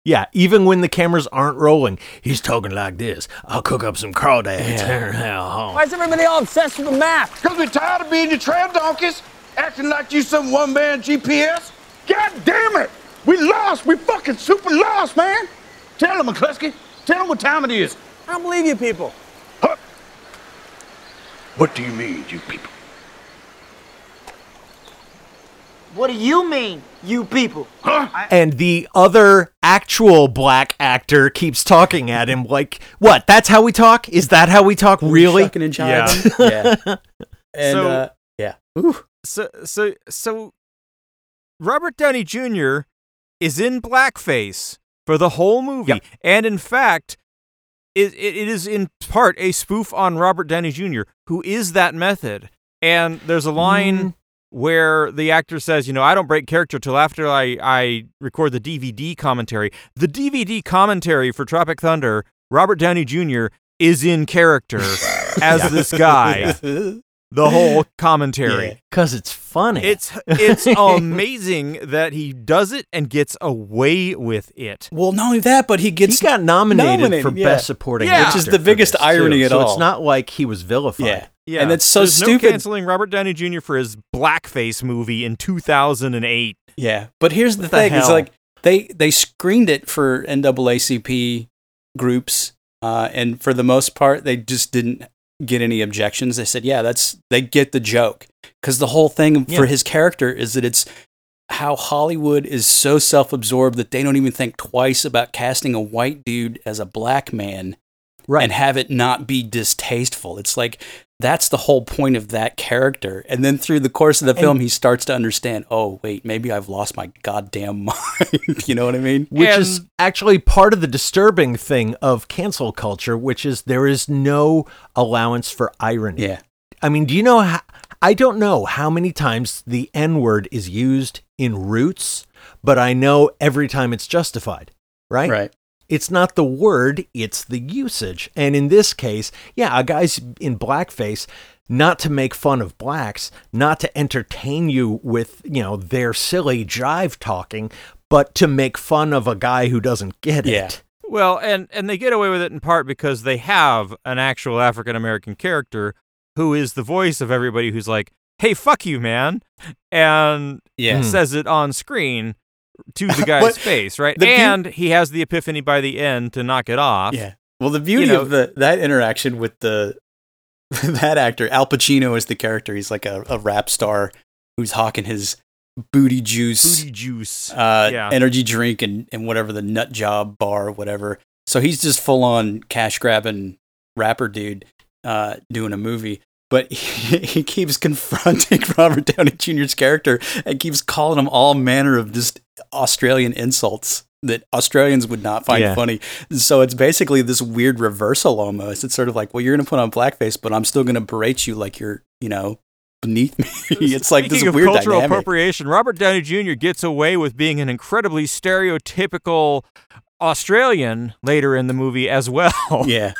Yeah, even when the cameras aren't rolling, he's talking like this. I'll cook up some crawdads. [laughs] Why is everybody all obsessed with the map? Because we're tired of being your trail donkeys, acting like you some one-man GPS. God damn it! We lost. We fucking super lost, man. Tell them, McCluskey. Tell them what time it is. I don't believe you people. Huh? What do you mean, you people? What do you mean, you people? Huh? and the other actual black actor keeps talking at him like, "What? That's how we talk? Is that how we talk? Really?" Shucking and jiving. [laughs] Yeah. And So- uh, yeah. Ooh. So so so Robert Downey Jr. is in blackface for the whole movie, Yep. and in fact, it, it, is in part a spoof on Robert Downey Jr., who is that method. And there's a line Mm. where the actor says, "You know, I don't break character till after I I record the DVD commentary." The DVD commentary for Tropic Thunder, Robert Downey Jr. is in character [laughs] as this guy. [laughs] The whole [laughs] commentary. Yeah. Cuz it's funny. It's it's [laughs] amazing that he does it and gets away with it. Well, not only that, but he he gets got nominated, nominated, for yeah. best supporting Yeah. Which is the biggest irony too. at so all. it's not like he was vilified. yeah. Yeah, And it's so There's stupid. No canceling Robert Downey Jr. for his blackface movie in 2008. Yeah, but here's the What the thing: it's like they they screened it for NAACP groups, uh, and for the most part, they just didn't get any objections. They said, "Yeah, that's they get the joke," because the whole thing Yeah. for his character is that it's how Hollywood is so self-absorbed that they don't even think twice about casting a white dude as a black man Right. and have it not be distasteful. It's like that's the whole point of that character. And then through the course of the film, he starts to understand, oh, wait, maybe I've lost my goddamn [laughs] mind. you know what I mean? which is actually part of the disturbing thing of cancel culture, which is there is no allowance for irony. Yeah. I mean, do you know how? I don't know how many times the N word is used in Roots, but I know every time it's justified, right? Right. It's not the word, it's the usage. And in this case, yeah, a guy's in blackface not to make fun of blacks, not to entertain you with, you know, their silly jive talking, but to make fun of a guy who doesn't get Yeah. it. Well, and and they get away with it in part because they have an actual African American character who is the voice of everybody who's like, "Hey, fuck you, man," and Yeah. Hmm. says it on screen to the [laughs] guy's But face, right? and he has the epiphany by the end to knock it off. Yeah. Well, the beauty know- of the that interaction with the [laughs] that actor, Alpa Chino is the character. He's like a, a rap star who's hawking his booty juice. Booty juice. uh, Yeah. energy drink and, and whatever the nut job bar, whatever. So he's just full on cash grabbing rapper dude uh, doing a movie. But he, [laughs] he keeps confronting [laughs] Robert Downey Jr.'s character and keeps calling him all manner of just Australian insults that Australians would not find Yeah. funny. So it's basically this weird reversal almost. It's sort of like, well, you're going to put on blackface, but I'm still going to berate you like you're, you know, beneath me. [laughs] it's like this Speaking of weird cultural dynamic. appropriation, Robert Downey Jr. gets away with being an incredibly stereotypical Australian later in the movie as well. Yeah.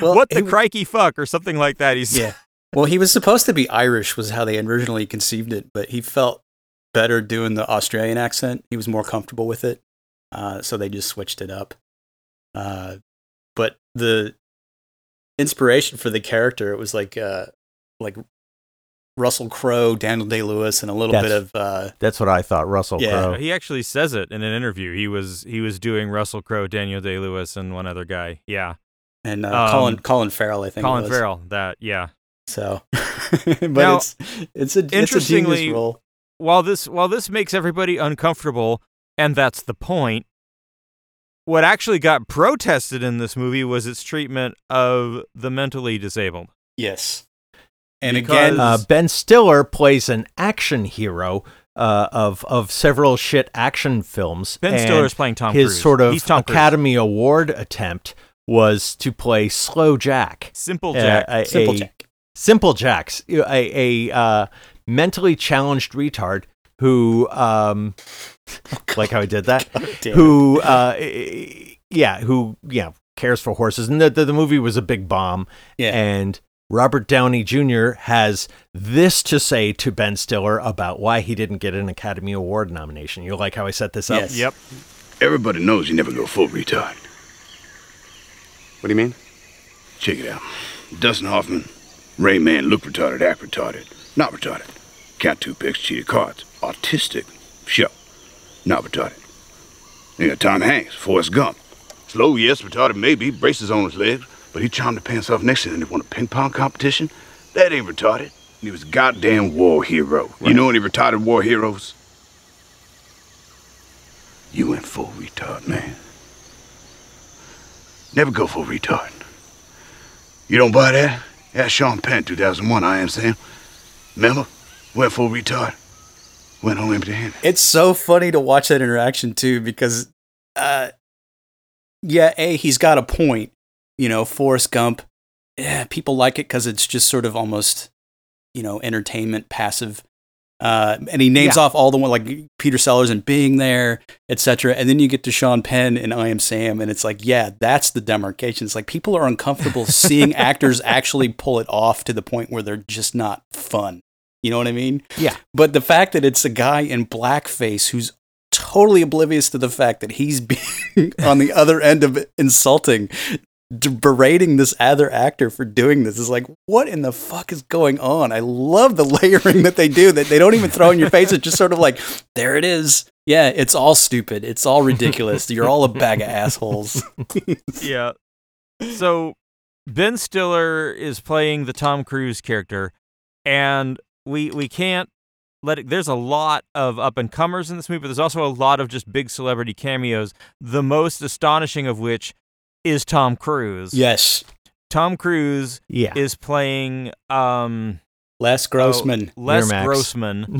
What the he- crikey fuck or something like that. He's Yeah. [laughs] Well, he was supposed to be Irish, was how they originally conceived it, but he felt better doing the Australian accent. He was more comfortable with it, uh, so they just switched it up. Uh, but the inspiration for the character, it was like uh, like Russell Crowe, Daniel Day Lewis, and a little That's- bit of uh, That's what I thought, Russell Yeah. Crowe. He actually says it in an interview. He was he was doing Russell Crowe, Daniel Day Lewis, and one other guy. Yeah, and uh, Um, Colin Colin Farrell, I think. it Colin was. Farrell. That yeah. So, [laughs] but Now, it's it's a it's a interestingly, genius role. While this while this makes everybody uncomfortable, and that's the point. What actually got protested in this movie was its treatment of the mentally disabled. Yes. And Because- again, Uh, ben Stiller plays an action hero uh, of of several shit action films. Ben Stiller is playing Tom his Cruise. sort of He's Cruise. Academy Award attempt was to play Slow Jack. Simple Uh, Jack. a- Simple a- Jack. Simple Jacks, a, a uh, mentally challenged retard who, um, like how I did that, [laughs] who, uh, yeah, who, yeah, cares for horses. And the, the, the movie was a big bomb. Yeah. And Robert Downey Jr. has this to say to Ben Stiller about why he didn't get an Academy Award nomination. You like how I set this up? Yes. Yep. Everybody knows you never go full retard. What do you mean? Check it out. Dustin Hoffman, Rain Man, look retarded, act retarded, not retarded. Count two picks, cheated cards. Autistic, show, not retarded. You got Tom Hanks, Forrest Gump. Slow, yes, retarded maybe, braces on his legs, but he charmed the pants off next to him and he won a ping pong competition. That ain't retarded. He was a goddamn war hero. You know any retarded war heroes? You went full retard, man. Never go full retard. You don't buy that? Ask Sean Penn, 2001, I am Sam. Remember? Went full retard. Went home empty handed. It's so funny to watch that interaction too because, uh, yeah, a he's got a point. You know, Forrest Gump. Yeah, people like it because it's just sort of almost, you know, entertainment, passive. Uh, and he names Yeah. off all the one like Peter Sellers and being there, etc. And then you get to Sean Penn and I Am Sam, and it's like, yeah, that's the demarcation. It's like people are uncomfortable [laughs] seeing actors actually pull it off to the point where they're just not fun. You know what I mean? Yeah. But the fact that it's a guy in blackface who's totally oblivious to the fact that he's [laughs] being on the other end of insulting, berating this other actor for doing this is like, what in the fuck is going on? I love the [laughs] layering that they do. That they don't even throw in your face. It's just sort of like, there it is. Yeah, it's all stupid. It's all ridiculous. [laughs] You're all a bag of assholes. [laughs] yeah. So Ben Stiller is playing the Tom Cruise character, and we we can't let it. There's a lot of up and comers in this movie, but there's also a lot of just big celebrity cameos. The most astonishing of which is Tom Cruise. yes, Tom Cruise Yeah. is playing um Les Grossman. oh, Les Miramax. Grossman, [laughs]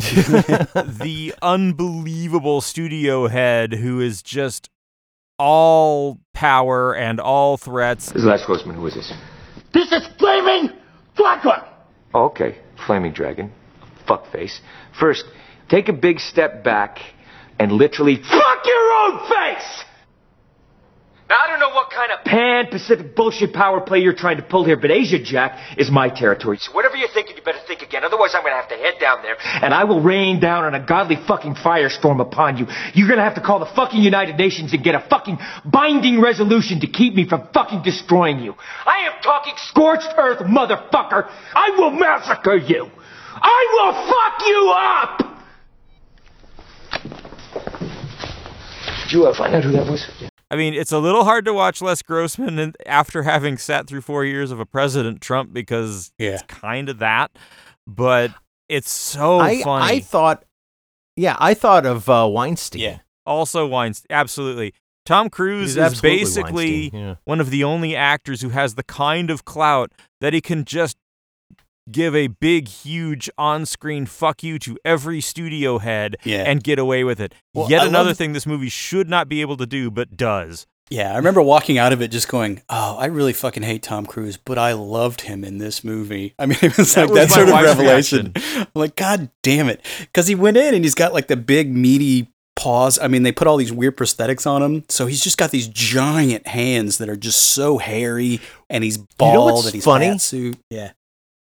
the unbelievable studio head who is just all power and all threats. This is Les Grossman. Who is this? This is Flaming Dragon! Oh, okay. Flaming Dragon. Fuckface. First, take a big step back and literally fuck your own face! Now, I don't know what kind of pan Pacific bullshit power play you're trying to pull here, but Asia Jack is my territory. So whatever you're thinking, you better think again. Otherwise, I'm gonna have to head down there and I will rain down on a godly fucking firestorm upon you. You're gonna have to call the fucking United Nations and get a fucking binding resolution to keep me from fucking destroying you. I am talking scorched earth, motherfucker. I will massacre you. I will fuck you up! Did you uh, find out who that was? Yeah. I mean, it's a little hard to watch Les Grossman after having sat through four years of a President Trump because Yeah. it's kind of that, but it's so I, funny. I thought, yeah, I thought of uh, Weinstein. Yeah. also Weinstein, absolutely. Tom Cruise is basically yeah. one of the only actors who has the kind of clout that he can just give a big, huge on-screen fuck you to every studio head Yeah. and get away with it. Well, Yet I another love- thing this movie should not be able to do, but does. Yeah, I remember walking out of it just going, "Oh, I really fucking hate Tom Cruise, but I loved him in this movie." I mean, [laughs] it was That like was that sort of revelation. [laughs] I'm like, God damn it, because he went in and he's got like the big meaty paws. I mean, they put all these weird prosthetics on him, so he's just got these giant hands that are just so hairy, and he's bald know what's and he's funny? fat suit. Yeah,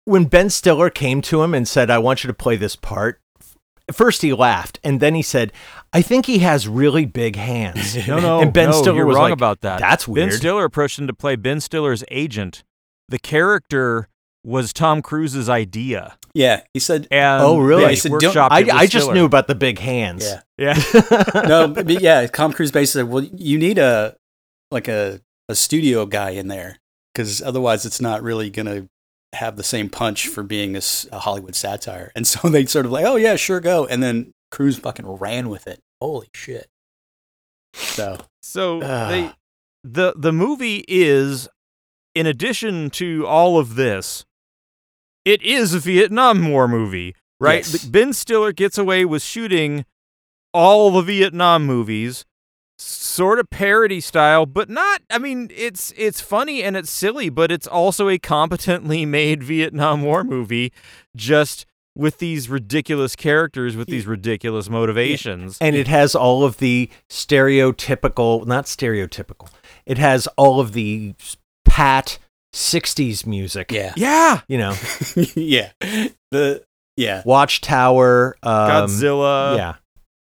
when Ben Stiller came to him and said, I want you to play this part, first he laughed and then he said, I think he has really big hands. [laughs] No, no, and Ben no, Stiller you're was wrong like, about that. That's weird. Ben Stiller approached him to play Ben Stiller's agent. The character was Tom Cruise's idea. yeah. He said, And Oh, really? they He said, "Don't- I, I just Stiller. knew about the big hands. "Yeah." [laughs] Yeah. no, but but yeah, Tom Cruise basically said, "Well, you need a like a a studio guy in there because otherwise, it's not really gonna have the same punch for being a, s- a Hollywood satire." And so they sort of like, "Oh yeah, sure, go." And then Cruise fucking ran with it. Holy shit! So So Ugh. they the the movie is in addition to all of this it is a Vietnam War movie, right? Yes. Ben Stiller gets away with shooting all the Vietnam movies, sort of parody style, but not. I mean, it's it's funny and it's silly, but it's also a competently [laughs] made Vietnam War movie, just with these ridiculous characters with these ridiculous motivations. and it has all of the stereotypical not stereotypical it has all of the pat 60s music Yeah. Yeah, you know [laughs] yeah. The yeah. watchtower um, Godzilla. yeah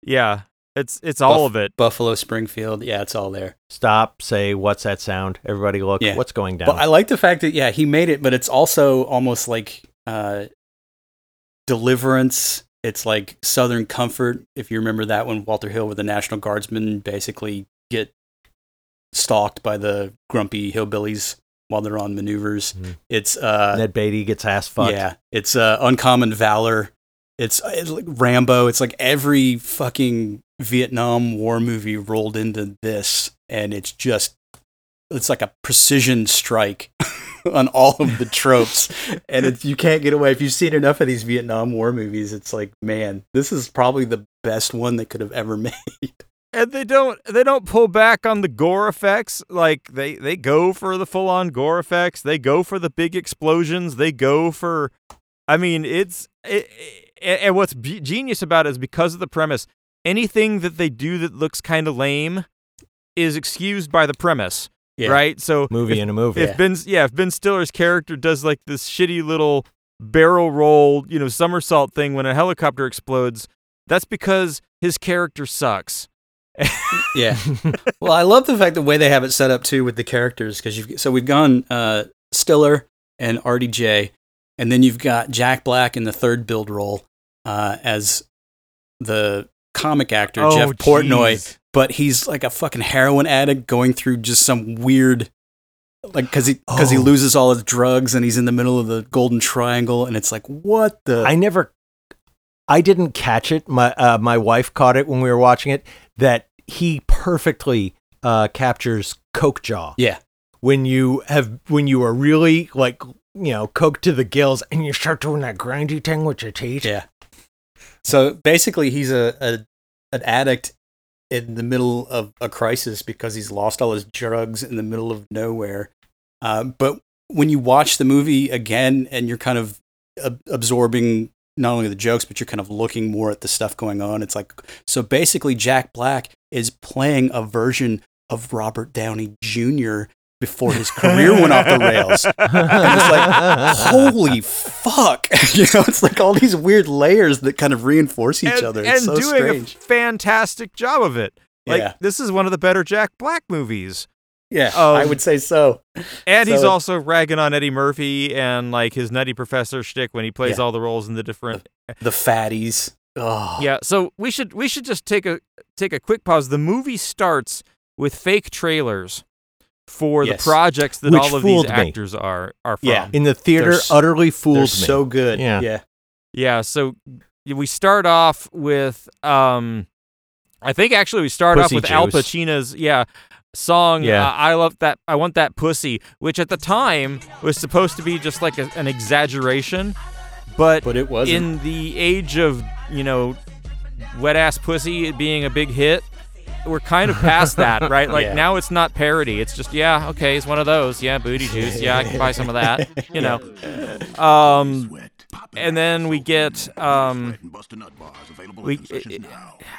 yeah. It's it's all Buff- of it. Buffalo Springfield. Yeah, it's all there. stop say what's that sound everybody look Yeah. what's going down But I like the fact that yeah, he made it, but it's also almost like uh deliverance. It's like Southern Comfort, if you remember that when Walter Hill with the National Guardsmen basically get stalked by the grumpy hillbillies while they're on maneuvers. Mhm. It's uh ned beatty gets ass fucked yeah, it's uh, uncommon valor. It's, it's like Rambo. It's like every fucking Vietnam War movie rolled into this, and it's just it's like a precision strike [laughs] on all of the tropes, [laughs] and it's, you can't get away. If you've seen enough of these Vietnam War movies, it's like, man, this is probably the best one they could have ever [laughs] made. and they don't they don't pull back on the gore effects like they they go for the full on gore effects they go for the big explosions they go for i mean it's it, it- and what's be- genius about it is because of the premise anything that they do that looks kind of lame is excused by the premise Yeah. right so movie if, in a movie if ben yeah if ben stiller's character does like this shitty little barrel roll you know somersault thing when a helicopter explodes that's because his character sucks Yeah. [laughs] well, I love the fact the way they have it set up too with the characters because you've so we've gone uh, Stiller and RDJ, and then you've got Jack Black in the third build role uh, as the comic actor Oh, Jeff Portnoy, jeez. but he's like a fucking heroin addict going through just some weird. Like because he because he Oh. loses all his drugs and he's in the middle of the Golden Triangle and it's like what the I never, I didn't catch it. My uh, my wife caught it when we were watching it. That he perfectly uh, captures coke jaw. yeah When you have when you are really like you know coke to the gills and you start doing that grindy thing with your teeth. Yeah. So basically, he's a, a an addict in the middle of a crisis because he's lost all his drugs in the middle of nowhere. Uh, but when you watch the movie again and you're kind of ab- absorbing not only the jokes, but you're kind of looking more at the stuff going on, it's like so basically, Jack Black is playing a version of Robert Downey Jr. before his career went off the rails. And it's like, holy fuck. [laughs] you know, it's like all these weird layers that kind of reinforce each and, other. and so doing strange. a fantastic job of it. Like Yeah. this is one of the better Jack Black movies. yeah, um, I would say so. And he's also ragging on Eddie Murphy and like his nutty professor shtick when he plays Yeah. all the roles in the different The fatties. Oh, Yeah, so we should we should just take a take a quick pause. The movie starts with fake trailers for Yes. the projects that Which all of these fooled me. actors are are from. Yeah. In the theater, They're utterly fooled They're me. so good. Yeah. yeah. Yeah, so we start off with um I think actually we start Pussy off with Alpa Chino's yeah song Yeah. uh, I love that I want that pussy which at the time was supposed to be just like a, an exaggeration but But it wasn't. in the age of, you know, wet ass pussy being a big hit, we're kind of past that, [laughs] right? Like Yeah. now it's not parody. It's just, yeah, okay, it's one of those. Yeah, booty juice. Yeah, I can buy some of that. You know. [laughs] Um and then we get um we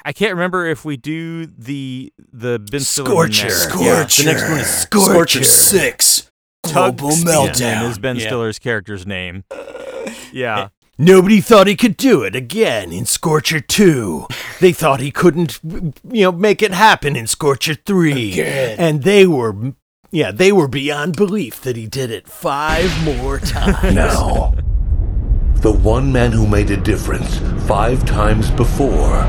I can't remember if we do the the Ben Stiller one Scorcher. Yeah, the next one is Scorcher. Scorcher Six. Global Speedman meltdown. is Ben Yeah. Stiller's character's name. Yeah. Nobody thought he could do it again in Scorcher 2. They thought he couldn't, you know, make it happen in Scorcher 3. Again. And they were, yeah, they were beyond belief that he did it five more times. Now, the one man who made a difference five times before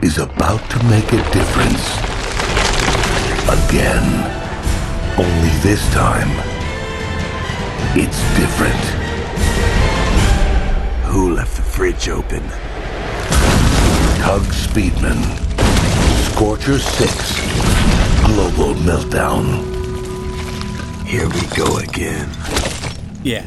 is about to make a difference again. Only this time, it's different. Who left the fridge open? Tug Speedman. Scorcher 6. Global Meltdown. Here we go again. Yeah.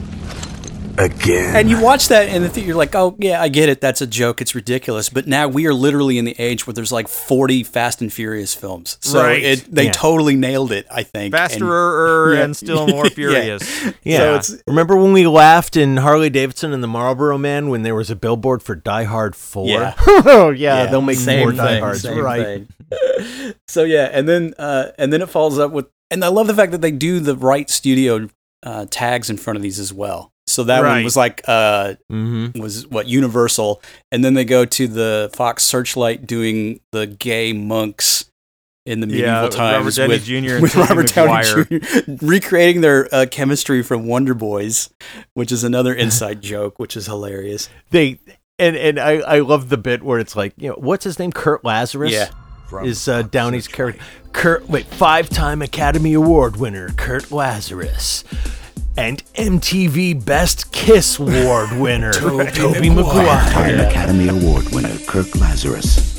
Again. And you watch that and the theater, you're like, oh, yeah, I get it. That's a joke. It's ridiculous. But now we are literally in the age where there's like 40 Fast and Furious films. So Right. it, they Yeah. totally nailed it, I think. Faster And- and still [laughs] more furious. Yeah. So it's- Remember when we laughed in Harley Davidson and the Marlboro Man when there was a billboard for Die Hard 4? Yeah. [laughs] oh, yeah, they'll make same more Die thing, Hards, same right? thing. [laughs] so yeah, and then uh, and then it follows up with, and I love the fact that they do the right studio uh, tags in front of these as well. So that one was like uh, Mm-hmm. was what Universal, and then they go to the Fox Searchlight doing the gay monks in the medieval Yeah, Robert times Downey with, Jr. with Robert Downey Jr. recreating their uh, chemistry from Wonder Boys, which is another [laughs] inside joke, which is hilarious. They and and I I love the bit where it's like you know what's his name Kirk Lazarus Yeah. is uh, Downey's character Kurt wait five time Academy Award winner Kirk Lazarus and MTV Best Kiss Award winner [laughs] Tobey Maguire, Time Academy Award winner Kirk Lazarus.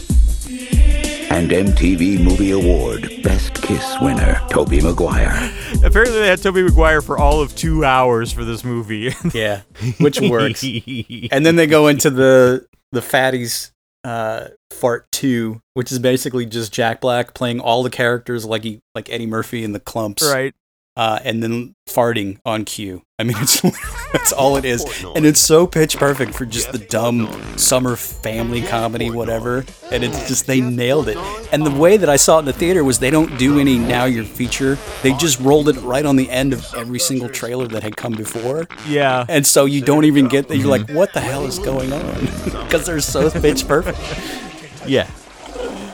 And MTV Movie Award Best Kiss winner Tobey Maguire. Apparently, they had Tobey Maguire for all of two hours for this movie. [laughs] Yeah, which works. and then they go into the the fatties uh, fart two, which is basically just Jack Black playing all the characters like he like Eddie Murphy in the Klumps, right. Uh, and then farting on cue. I mean, it's [laughs] that's all it is, and it's so pitch perfect for just the dumb summer family comedy, whatever. And it's just they nailed it. And the way that I saw it in the theater was they don't do any now your feature. They just rolled it right on the end of every single trailer that had come before. Yeah. And so you don't even get that. You're like, what the hell is going on? [laughs] Because they're so pitch perfect. Yeah.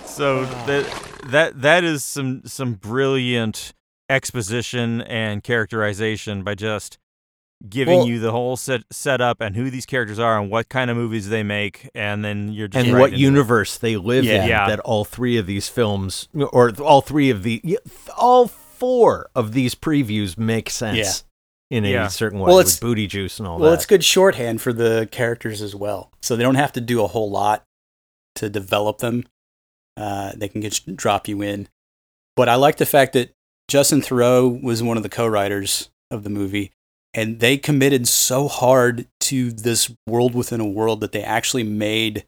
So that that that is some some brilliant exposition and characterization by just giving Well- you the whole set setup and who these characters are and what kind of movies they make, and then you're just and right what into it. universe they live Yeah. in Yeah. that all three of these films or all three of the all four of these previews make sense in a Yeah. certain way Well, with it's- booty juice and all Well, that Well, it's good shorthand for the characters as well. So they don't have to do a whole lot to develop them. Uh, they can just drop you in. But I like the fact that Justin Theroux was one of the co-writers of the movie, and they committed so hard to this world within a world that they actually made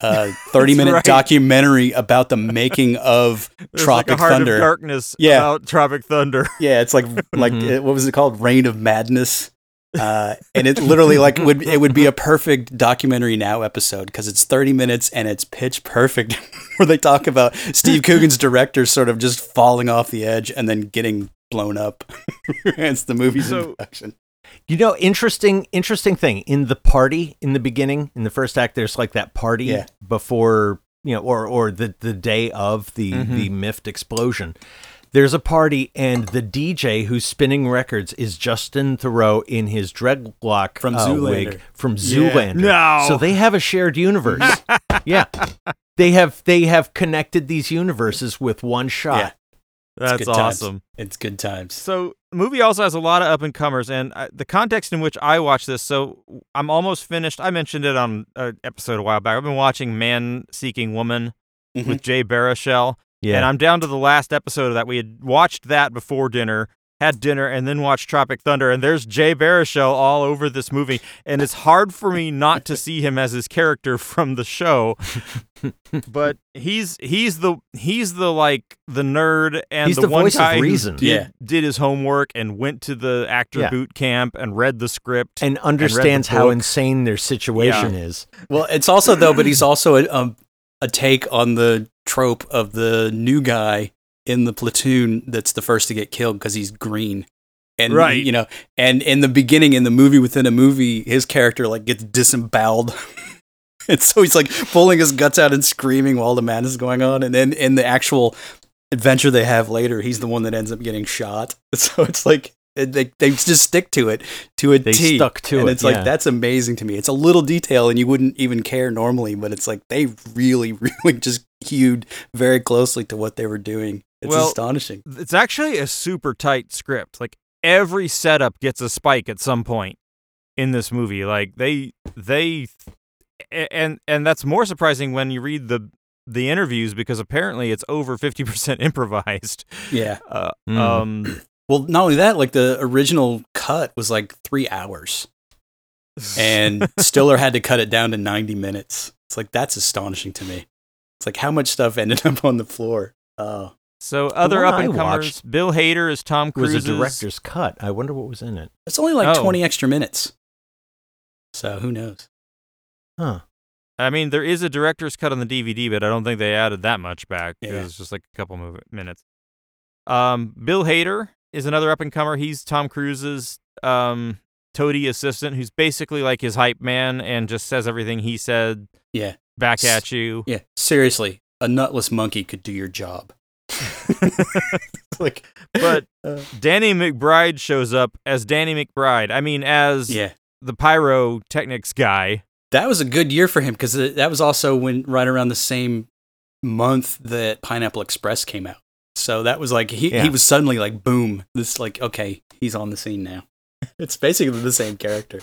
a [laughs] 30 minute right. documentary about the [laughs] making of Tropic like a Heart Thunder. of Darkness Yeah. about Tropic Thunder. Yeah, it's like like Mhm. uh, what was it called? Rain of Madness. Uh, and it literally like would it would be a perfect documentary now episode because it's 30 minutes and it's pitch perfect [laughs] where they talk about Steve Coogan's director sort of just falling off the edge and then getting blown up. [laughs] it's the movie's in So- production. You know, interesting, interesting thing in the party in the beginning, in the first act, there's like that party Yeah. before you know, or or the the day of the Mhm. the Miffed explosion. There's a party, and the DJ who's spinning records is Justin Theroux in his dreadlock From uh, Zoolander. wig from Yeah. Zoolander. No. so they have a shared universe. [laughs] yeah, they have they have connected these universes with one shot. Yeah. It's That's times. awesome. It's good times. So, the movie also has a lot of up and comers, and uh, the context in which I watch this. So, I'm almost finished. I mentioned it on an episode a while back. I've been watching Man Seeking Woman Mhm. with Jay Baruchel, Yeah. and I'm down to the last episode of that. We had watched that before dinner, had dinner, and then watched Tropic Thunder. And there's Jay Baruchel all over this movie, and it's hard for me not to see him as his character from the show. [laughs] but he's he's the he's the like the nerd and He's the, the one voice of guy who reason. did, Yeah. did his homework and went to the actor Yeah. boot camp and read the script and read the understands how book. insane their situation is. Well, it's also though, but he's also a, um, a take on the trope of the new guy in the platoon that's the first to get killed because he's green. And Right. you know, and in the beginning, in the movie within a movie, his character like gets disemboweled, [laughs] and so he's like pulling his guts out and screaming while the madness is going on. And then in the actual adventure they have later, he's the one that ends up getting shot. [laughs] So it's like they they just stick to it to a They T. stuck to and it, It's like yeah. that's amazing to me. It's a little detail, and you wouldn't even care normally, but it's like they really, [laughs] really just hewed very closely to what they were doing. It's Well, astonishing. it's actually a super tight script. Like every setup gets a spike at some point in this movie. Like they they and and that's more surprising when you read the the interviews because apparently it's over 50% [laughs] improvised. Yeah. Uh, Mm. um [clears throat] Well, not only that, like the original cut was like three hours, [laughs] and Stiller had to cut it down to ninety minutes. It's like that's astonishing to me. It's like how much stuff ended [laughs] up on the floor. Oh, So other up and comers, Bill Hader is Tom It was a director's cut. I wonder what was in it. it's only like Oh. twenty extra minutes. So who knows? Huh. I mean, there is a director's cut on the DVD, but I don't think they added that much back. It was just like a couple mov- minutes. Um, Bill Hader is another up and comer. He's Tom Cruise's um, toady assistant, who's basically like his hype man and just says everything he said Yeah, back at you. yeah. Seriously, a nutless monkey could do your job. [laughs] like, But [laughs] uh, Danny McBride shows up as Danny McBride. I mean, as yeah, the pyrotechnics guy. that was a good year for him because that was also when right around the same month that Pineapple Express came out. So that was like he Yeah. he was suddenly like boom, this like okay, he's on the scene now. [laughs] it's basically the same character.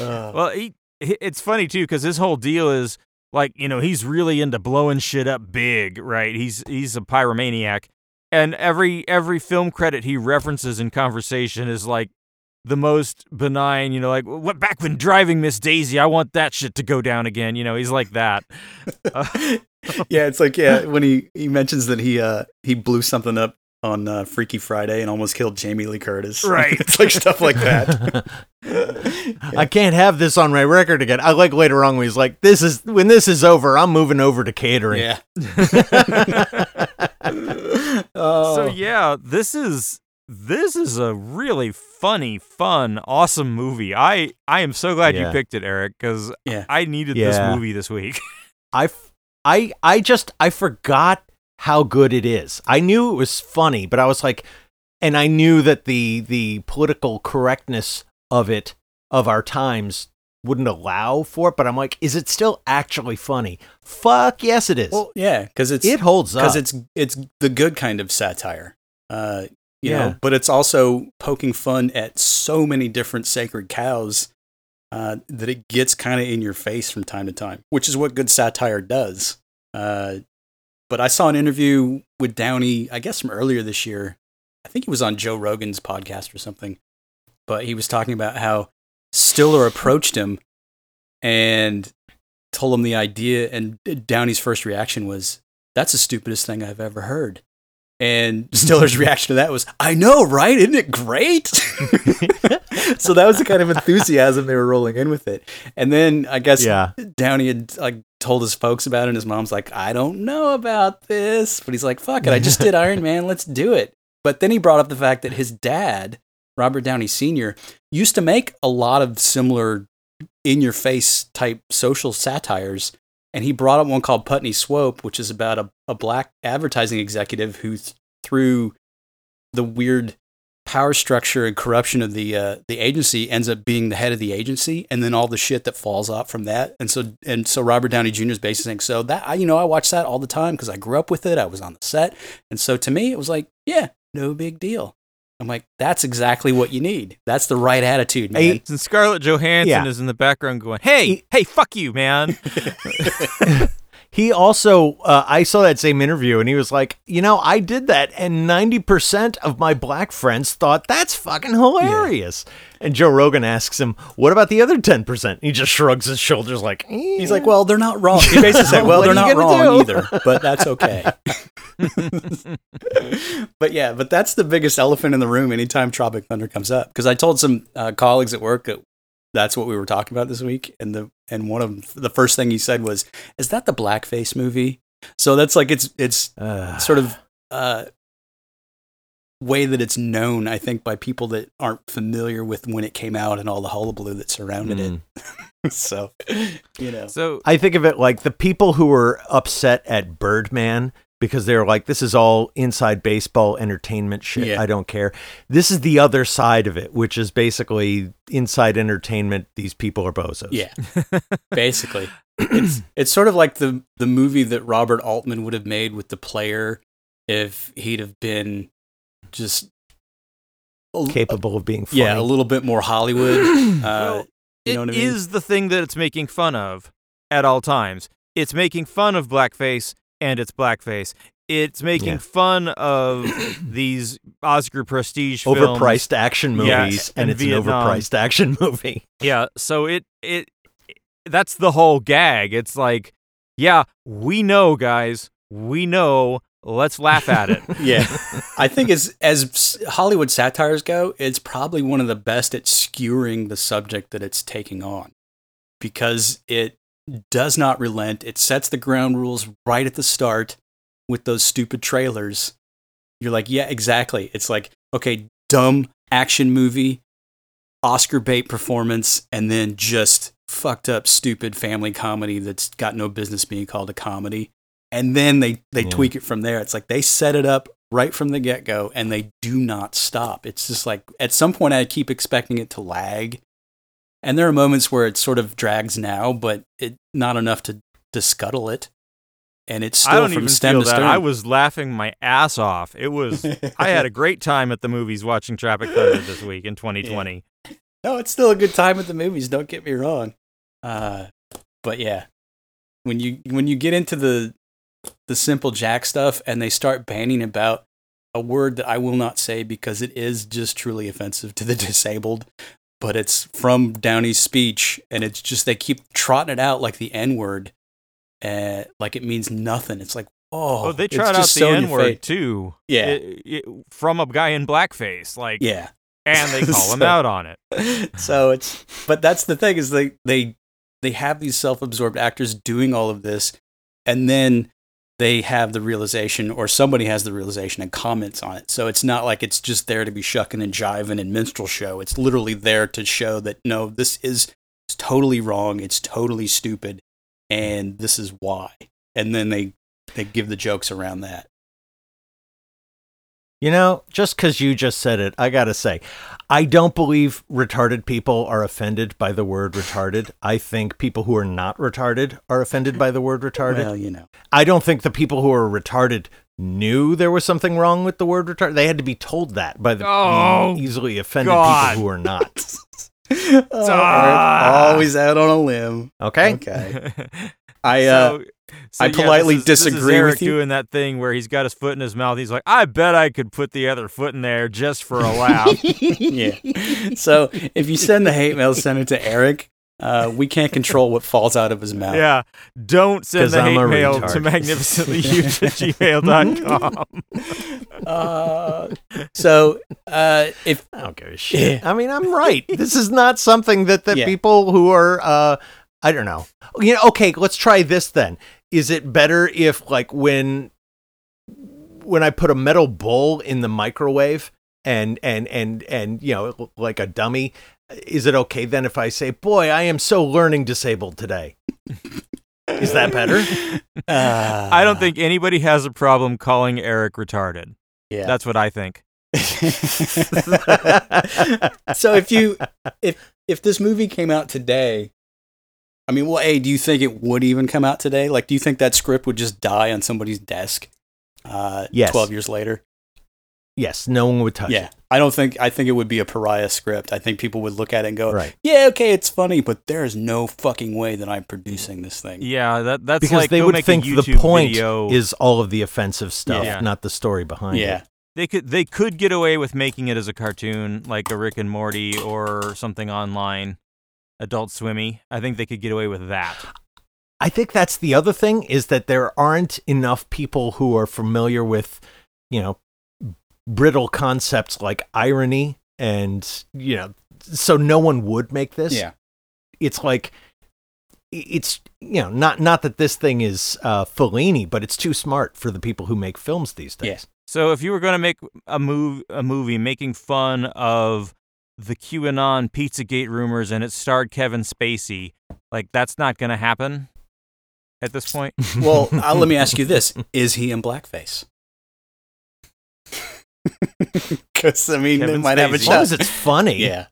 Uh, Well, he, he- it's funny too because his whole deal is like you know he's really into blowing shit up big, right? He's he's a pyromaniac, and every every film credit he references in conversation is like the most benign. You know, like what back when driving Miss Daisy, I want that shit to go down again. You know, he's like that. Uh, [laughs] yeah, it's like yeah, when he he mentions that he uh he blew something up on uh, Freaky Friday and almost killed Jamie Lee Curtis. [laughs] Right. it's like stuff like that. [laughs] I can't have this on my record again. I like later on when he's like, "This is when this is over. I'm moving over to catering." yeah. [laughs] So oh, yeah, this is this is a really funny, fun, awesome movie. I I am so glad Yeah. you picked it, Eric, because Yeah. I needed Yeah. this movie this week. I, f- I, I just I forgot how good it is. I knew it was funny, but I was like, and I knew that the the political correctness of it of our times wouldn't allow for it. But I'm like, is it still actually funny? Fuck yes, it is. well, yeah, because it's it holds up. because it's it's the good kind of satire. Uh, you Yeah. know, but it's also poking fun at so many different sacred cows uh, that it gets kind of in your face from time to time, which is what good satire does. Uh, but I saw an interview with Downey, I guess from earlier this year. I think he was on Joe Rogan's podcast or something, but he was talking about how Stiller approached him and told him the idea, and Downey's first reaction was, "That's the stupidest thing I've ever heard." And [laughs] Stiller's reaction to that was, "I know, right? Isn't it great?" [laughs] so that was the kind of enthusiasm they were rolling in with it. And then I guess yeah. Downey had like told his folks about it, and his mom's like, "I don't know about this," but he's like, "Fuck it, I just did [laughs] Iron Man, let's do it." But then he brought up the fact that his dad, Robert Downey Sr., used to make a lot of similar in your face type social satires. And he brought up one called Putney Swope, which is about a, a black advertising executive who, th- through the weird power structure and corruption of the uh, the agency, ends up being the head of the agency, and then all the shit that falls off from that. And so and so Robert Downey Jr. is basically saying, so that I, you know I watch that all the time because I grew up with it. I was on the set, and so to me it was like, yeah, no big deal. I'm like, that's exactly what you need. That's the right attitude, man. Hey, and Scarlett Johansson Yeah. is in the background going, "Hey, hey, fuck you, man." [laughs] [laughs] He also, uh, I saw that same interview, and he was like, you know, I did that, and ninety percent of my black friends thought that's fucking hilarious. And Joe Rogan asks him, "What about the other ten percent?" He just shrugs his shoulders, like, He's like, well, they're not wrong. [laughs] He basically said, well, they're not wrong do? either, but that's okay. [laughs] but yeah, but that's the biggest elephant in the room anytime Tropic Thunder comes up. Because I told some uh, colleagues at work that that's what we were talking about this week, and the and one of the first thing he said was, "Is that the blackface movie?" So that's like it's it's Uh, sort of uh, way that it's known, I think, by people that aren't familiar with when it came out and all the hullabaloo that surrounded Mm. it. [laughs] so, you know, so I think of it like the people who were upset at Birdman because they're like, this is all inside baseball entertainment shit. Yeah. I don't care. This is the other side of it, which is basically inside entertainment. These people are bozos. Yeah, [laughs] basically, it's it's sort of like the the movie that Robert Altman would have made with the player if he'd have been just a- Capable of being funny. yeah a little bit more Hollywood. [coughs] Uh, Well, you know It what I mean? is the thing that it's making fun of at all times. It's making fun of blackface and it's blackface. it's making Yeah. fun of [coughs] these Oscar prestige films. Overpriced action Yeah, movies, and, it's Vietnam. an overpriced [laughs] action movie. Yeah, so it it that's the whole gag. It's like, yeah, we know, guys, we know. Let's laugh at it. [laughs] yeah, [laughs] I think as as Hollywood satires go, it's probably one of the best at skewering the subject that it's taking on, because it does not relent. It sets the ground rules right at the start with those stupid trailers. You're like, yeah, exactly. It's like, okay, dumb action movie, Oscar bait performance, and then just fucked up, stupid family comedy that's got no business being called a comedy. And then they, they Yeah. tweak it from there. It's like they set it up right from the get go and they do not stop. It's just like at some point I keep expecting it to lag. And there are moments where it sort of drags now, but it not enough to, to scuttle it. And it's still I don't from even stem feel to that. stern. I was laughing my ass off. It was. [laughs] I had a great time at the movies watching Tropic Thunder this week in [laughs] 2020. No, it's still a good time at the movies. Don't get me wrong. Uh, but yeah, when you when you get into the the simple Jack stuff and they start banning about a word that I will not say because it is just truly offensive to the [laughs] disabled, but it's from Downey's speech and it's just they keep trotting it out like the N word, uh, like it means nothing. It's like oh, Oh, they trot out the so N word too. Yeah. It- it- from a guy in blackface. Like, Yeah. and they [laughs] call him out on it. [laughs] so it's but that's the thing is they they they have these self-absorbed actors doing all of this and then they have the realization or somebody has the realization and comments on it. So it's not like it's just there to be shucking and jiving and minstrel show. It's literally there to show that no this is totally wrong. It's totally stupid. And this is why. And then they they give the jokes around that You know, just because you just said it, I gotta say, I don't believe retarded people are offended by the word retarded. I think people who are not retarded are offended by the word retarded. well you know I don't think the people who are retarded knew there was something wrong with the word retarded. They had to be told that by the Oh, easily offended God. people who are not. [laughs] Oh. Always out on a limb Okay. okay [laughs] I uh so, so I yeah, politely this is, this is disagree Eric with you. doing that thing where he's got his foot in his mouth. He's like, I bet I could put the other foot in there just for a laugh. [laughs] yeah. So if you send the hate mail, send it to Eric. Uh, we can't control what falls out of his mouth. yeah. Don't send the I'm hate mail retard. to magnificentlyhuge [laughs] at gmail.com. [laughs] Uh, so uh, if I don't give a shit. I mean, I'm right. This is not something that, that Yeah. people who are, uh, I don't know. You know, okay, let's try this then. Is it better if, like, when when I put a metal bowl in the microwave and and and and you know, like a dummy, is it okay then if I say, "Boy, I am so learning disabled today"? is that better? uh, [laughs] I don't think anybody has a problem calling Eric retarded. Yeah. That's what I think. [laughs] so if you if if this movie came out today, I mean, well, a do you think it would even come out today? Like, do you think that script would just die on somebody's desk? Uh, Yes. Twelve years later. yes, no one would touch it. Yeah, it. I don't think I think it would be a pariah script. I think people would look at it and go, Right. "Yeah, okay, it's funny, but there is no fucking way that I'm producing this thing." Yeah, that that's Because like they would think the point video. is all of the offensive stuff, Yeah. not the story behind Yeah. it. Yeah, they could they could get away with making it as a cartoon, like a Rick and Morty or something online, Adult Swimmy. I think they could get away with that. I think that's the other thing is that there aren't enough people who are familiar with, you know, brittle concepts like irony and, you know, so no one would make this. Yeah. It's like it's you know, not not that this thing is uh Fellini, but it's too smart for the people who make films these days. So if you were going to make a move a movie making fun of the QAnon Pizzagate rumors and it starred Kevin Spacey, like that's not going to happen at this point. [laughs] Well, [laughs] uh, let me ask you this: Is he in blackface? [laughs] Because I mean, they Kevin might have a Spacey. As long as it's funny. Yeah.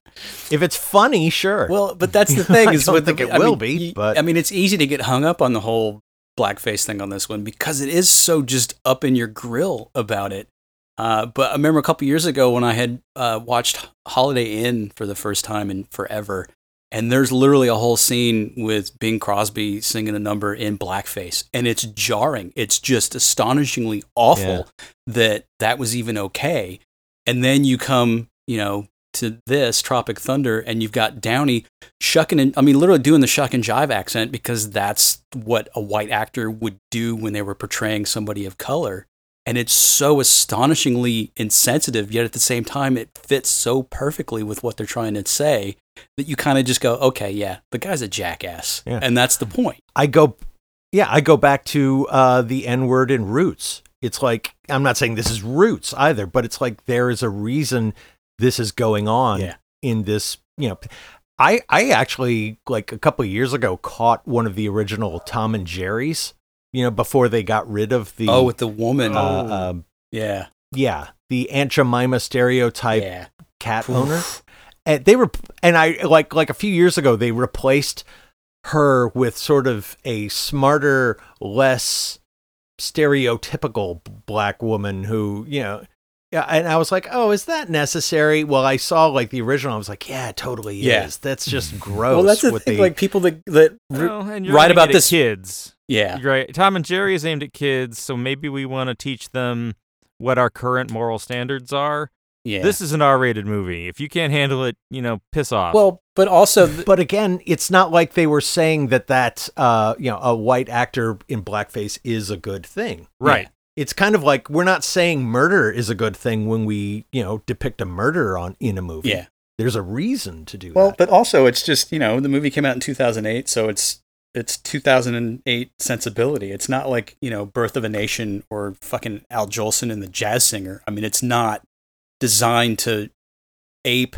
If it's funny, sure. Well, but that's the thing I is don't think the, it I will mean, be, but- I mean, it's easy to get hung up on the whole blackface thing on this one because it is so just up in your grill about it. Uh, but I remember a couple years ago when I had uh, watched Holiday Inn for the first time in forever, And there's literally a whole scene with Bing Crosby singing a number in blackface, and it's jarring. It's just astonishingly awful that that was even okay. And then you come, you know, to this Tropic Thunder, and you've got Downey shucking and I mean, literally doing the shuck and jive accent because that's what a white actor would do when they were portraying somebody of color. And it's so astonishingly insensitive, yet at the same time, it fits so perfectly with what they're trying to say that you kind of just go, okay, yeah, the guy's a jackass. Yeah. And that's the point. I go, yeah, I go back to uh, the N word in Roots. It's like I'm not saying this is Roots either, but it's like there is a reason this is going on Yeah. in this. You know, I I actually like a couple of years ago caught one of the original Tom and Jerry's. You know, before they got rid of the oh, with the woman. uh, um, yeah. yeah, the Aunt Jemima stereotype Yeah. cat owner. And they were, and I like like a few years ago they replaced her with sort of a smarter, less stereotypical black woman who you know. Yeah, and I was like, "Oh, is that necessary?" Well, I saw like the original. I was like, "Yeah, it totally Yeah. is. That's just gross." Well, that's the with thing. the- Like people that that Well, and you're write about it at this. kids. Yeah. Right. Tom and Jerry is aimed at kids, so maybe we want to teach them what our current moral standards are. Yeah. This is an R-rated movie. If you can't handle it, you know, piss off. Well, but also, th- but again, it's not like they were saying that that uh, you know a white actor in blackface is a good thing. right. It's kind of like we're not saying murder is a good thing when we you know depict a murder on in a movie. Yeah. there's a reason to do that. well, that. but also it's just you know the movie came out in 2008, so it's it's 2008 sensibility. It's not like you know Birth of a Nation or fucking Al Jolson and the Jazz Singer. I mean, it's not designed to ape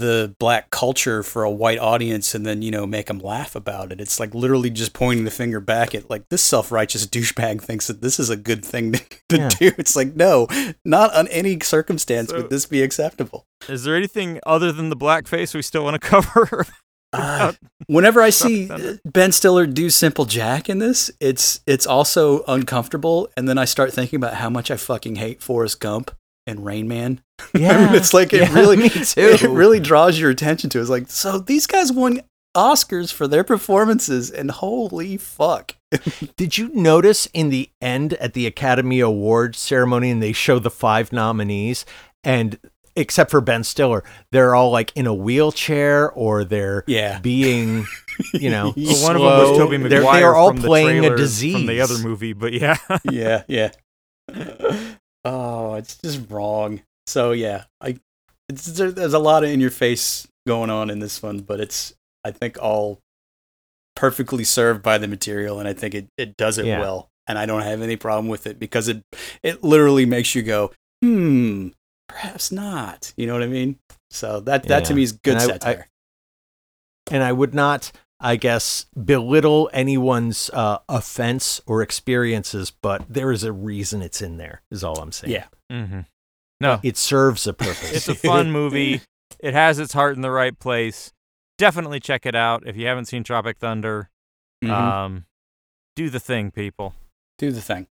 the black culture for a white audience and then you know make them laugh about it. It's like literally just pointing the finger back at like this self-righteous [laughs] douchebag thinks that this is a good thing to, to Yeah. do. It's like no, not on any circumstance So- would this be acceptable. Is there anything other than the blackface we still want to [laughs] cover? Uh, whenever I see Ben Stiller do Simple Jack in this, it's it's also uncomfortable, and then I start thinking about how much I fucking hate Forrest Gump and Rain Man. [laughs] I mean, Yeah. it's like it Yeah, really, me too. it really draws your attention to. it. It's like so these guys won Oscars for their performances, and holy fuck, [laughs] Did you notice in the end at the Academy Awards ceremony, and they show the five nominees, and except for Ben Stiller, they're all like in a wheelchair or they're Yeah. being, you know, [laughs] Well, one of them was slow. Tobey They're, they're all from the playing a disease from the other movie, but yeah. yeah, yeah. oh, it's just wrong. So yeah, I it's, there, there's a lot of in your face going on in this one, but it's I think all perfectly served by the material, and I think it, it does it Yeah. well, and I don't have any problem with it because it it literally makes you go, hmm, perhaps not. You know what I mean? So that that to me is good And I- I- satire. and I would not, I guess, belittle anyone's uh, offense or experiences, but there is a reason it's in there. Is all I'm saying. yeah, mm-hmm. No, it serves a purpose. it's a fun [laughs] movie. It has its heart in the right place. Definitely check it out if you haven't seen Tropic Thunder. Mhm. Um, do the thing, people. do the thing.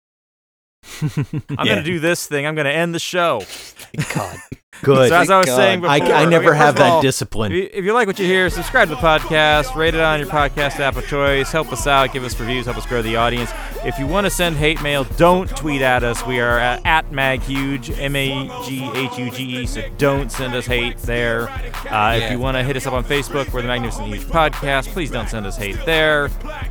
[laughs] I'm Yeah. gonna do this thing. I'm gonna end the show. [laughs] God, Good. So as I was God. saying before, I, I never okay, have that all, discipline. If you, if you like what you hear, subscribe to the podcast, rate it on your podcast app of choice, help us out, give us reviews, help us grow the audience. If you want to send hate mail, don't tweet at us. We are at, at maghuge, M A G H U G E, so don't send us hate there. Uh, If you want to hit us up on Facebook, we're the Magnificent Huge Podcast. Please don't send us hate there.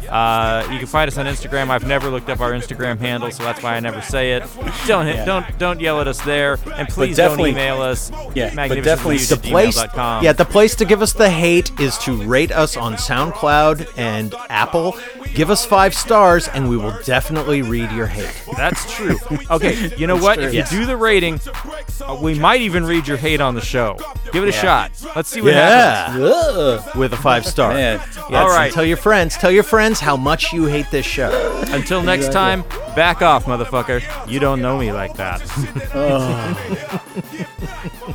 Uh, you can find us on Instagram. I've never looked up our Instagram handle, so that's why I never say it. Don't hit, Yeah. don't don't yell at us there, and please don't email us. Yeah, but definitely the place, yeah, the place to give us the hate is to rate us on SoundCloud and Apple. Give us five stars, and we will definitely read your hate. That's true. Okay, [laughs] you know what? If Yes. you do the rating, uh, we might even read your hate on the show. Give it a Yeah. shot. Let's see what happens. Yeah, Ugh. with a five star. Man. Yes, All right. and tell your friends. Tell your friends how much you hate this show. Until next time, back off, motherfucker. You don't know me like that. Oh. [laughs]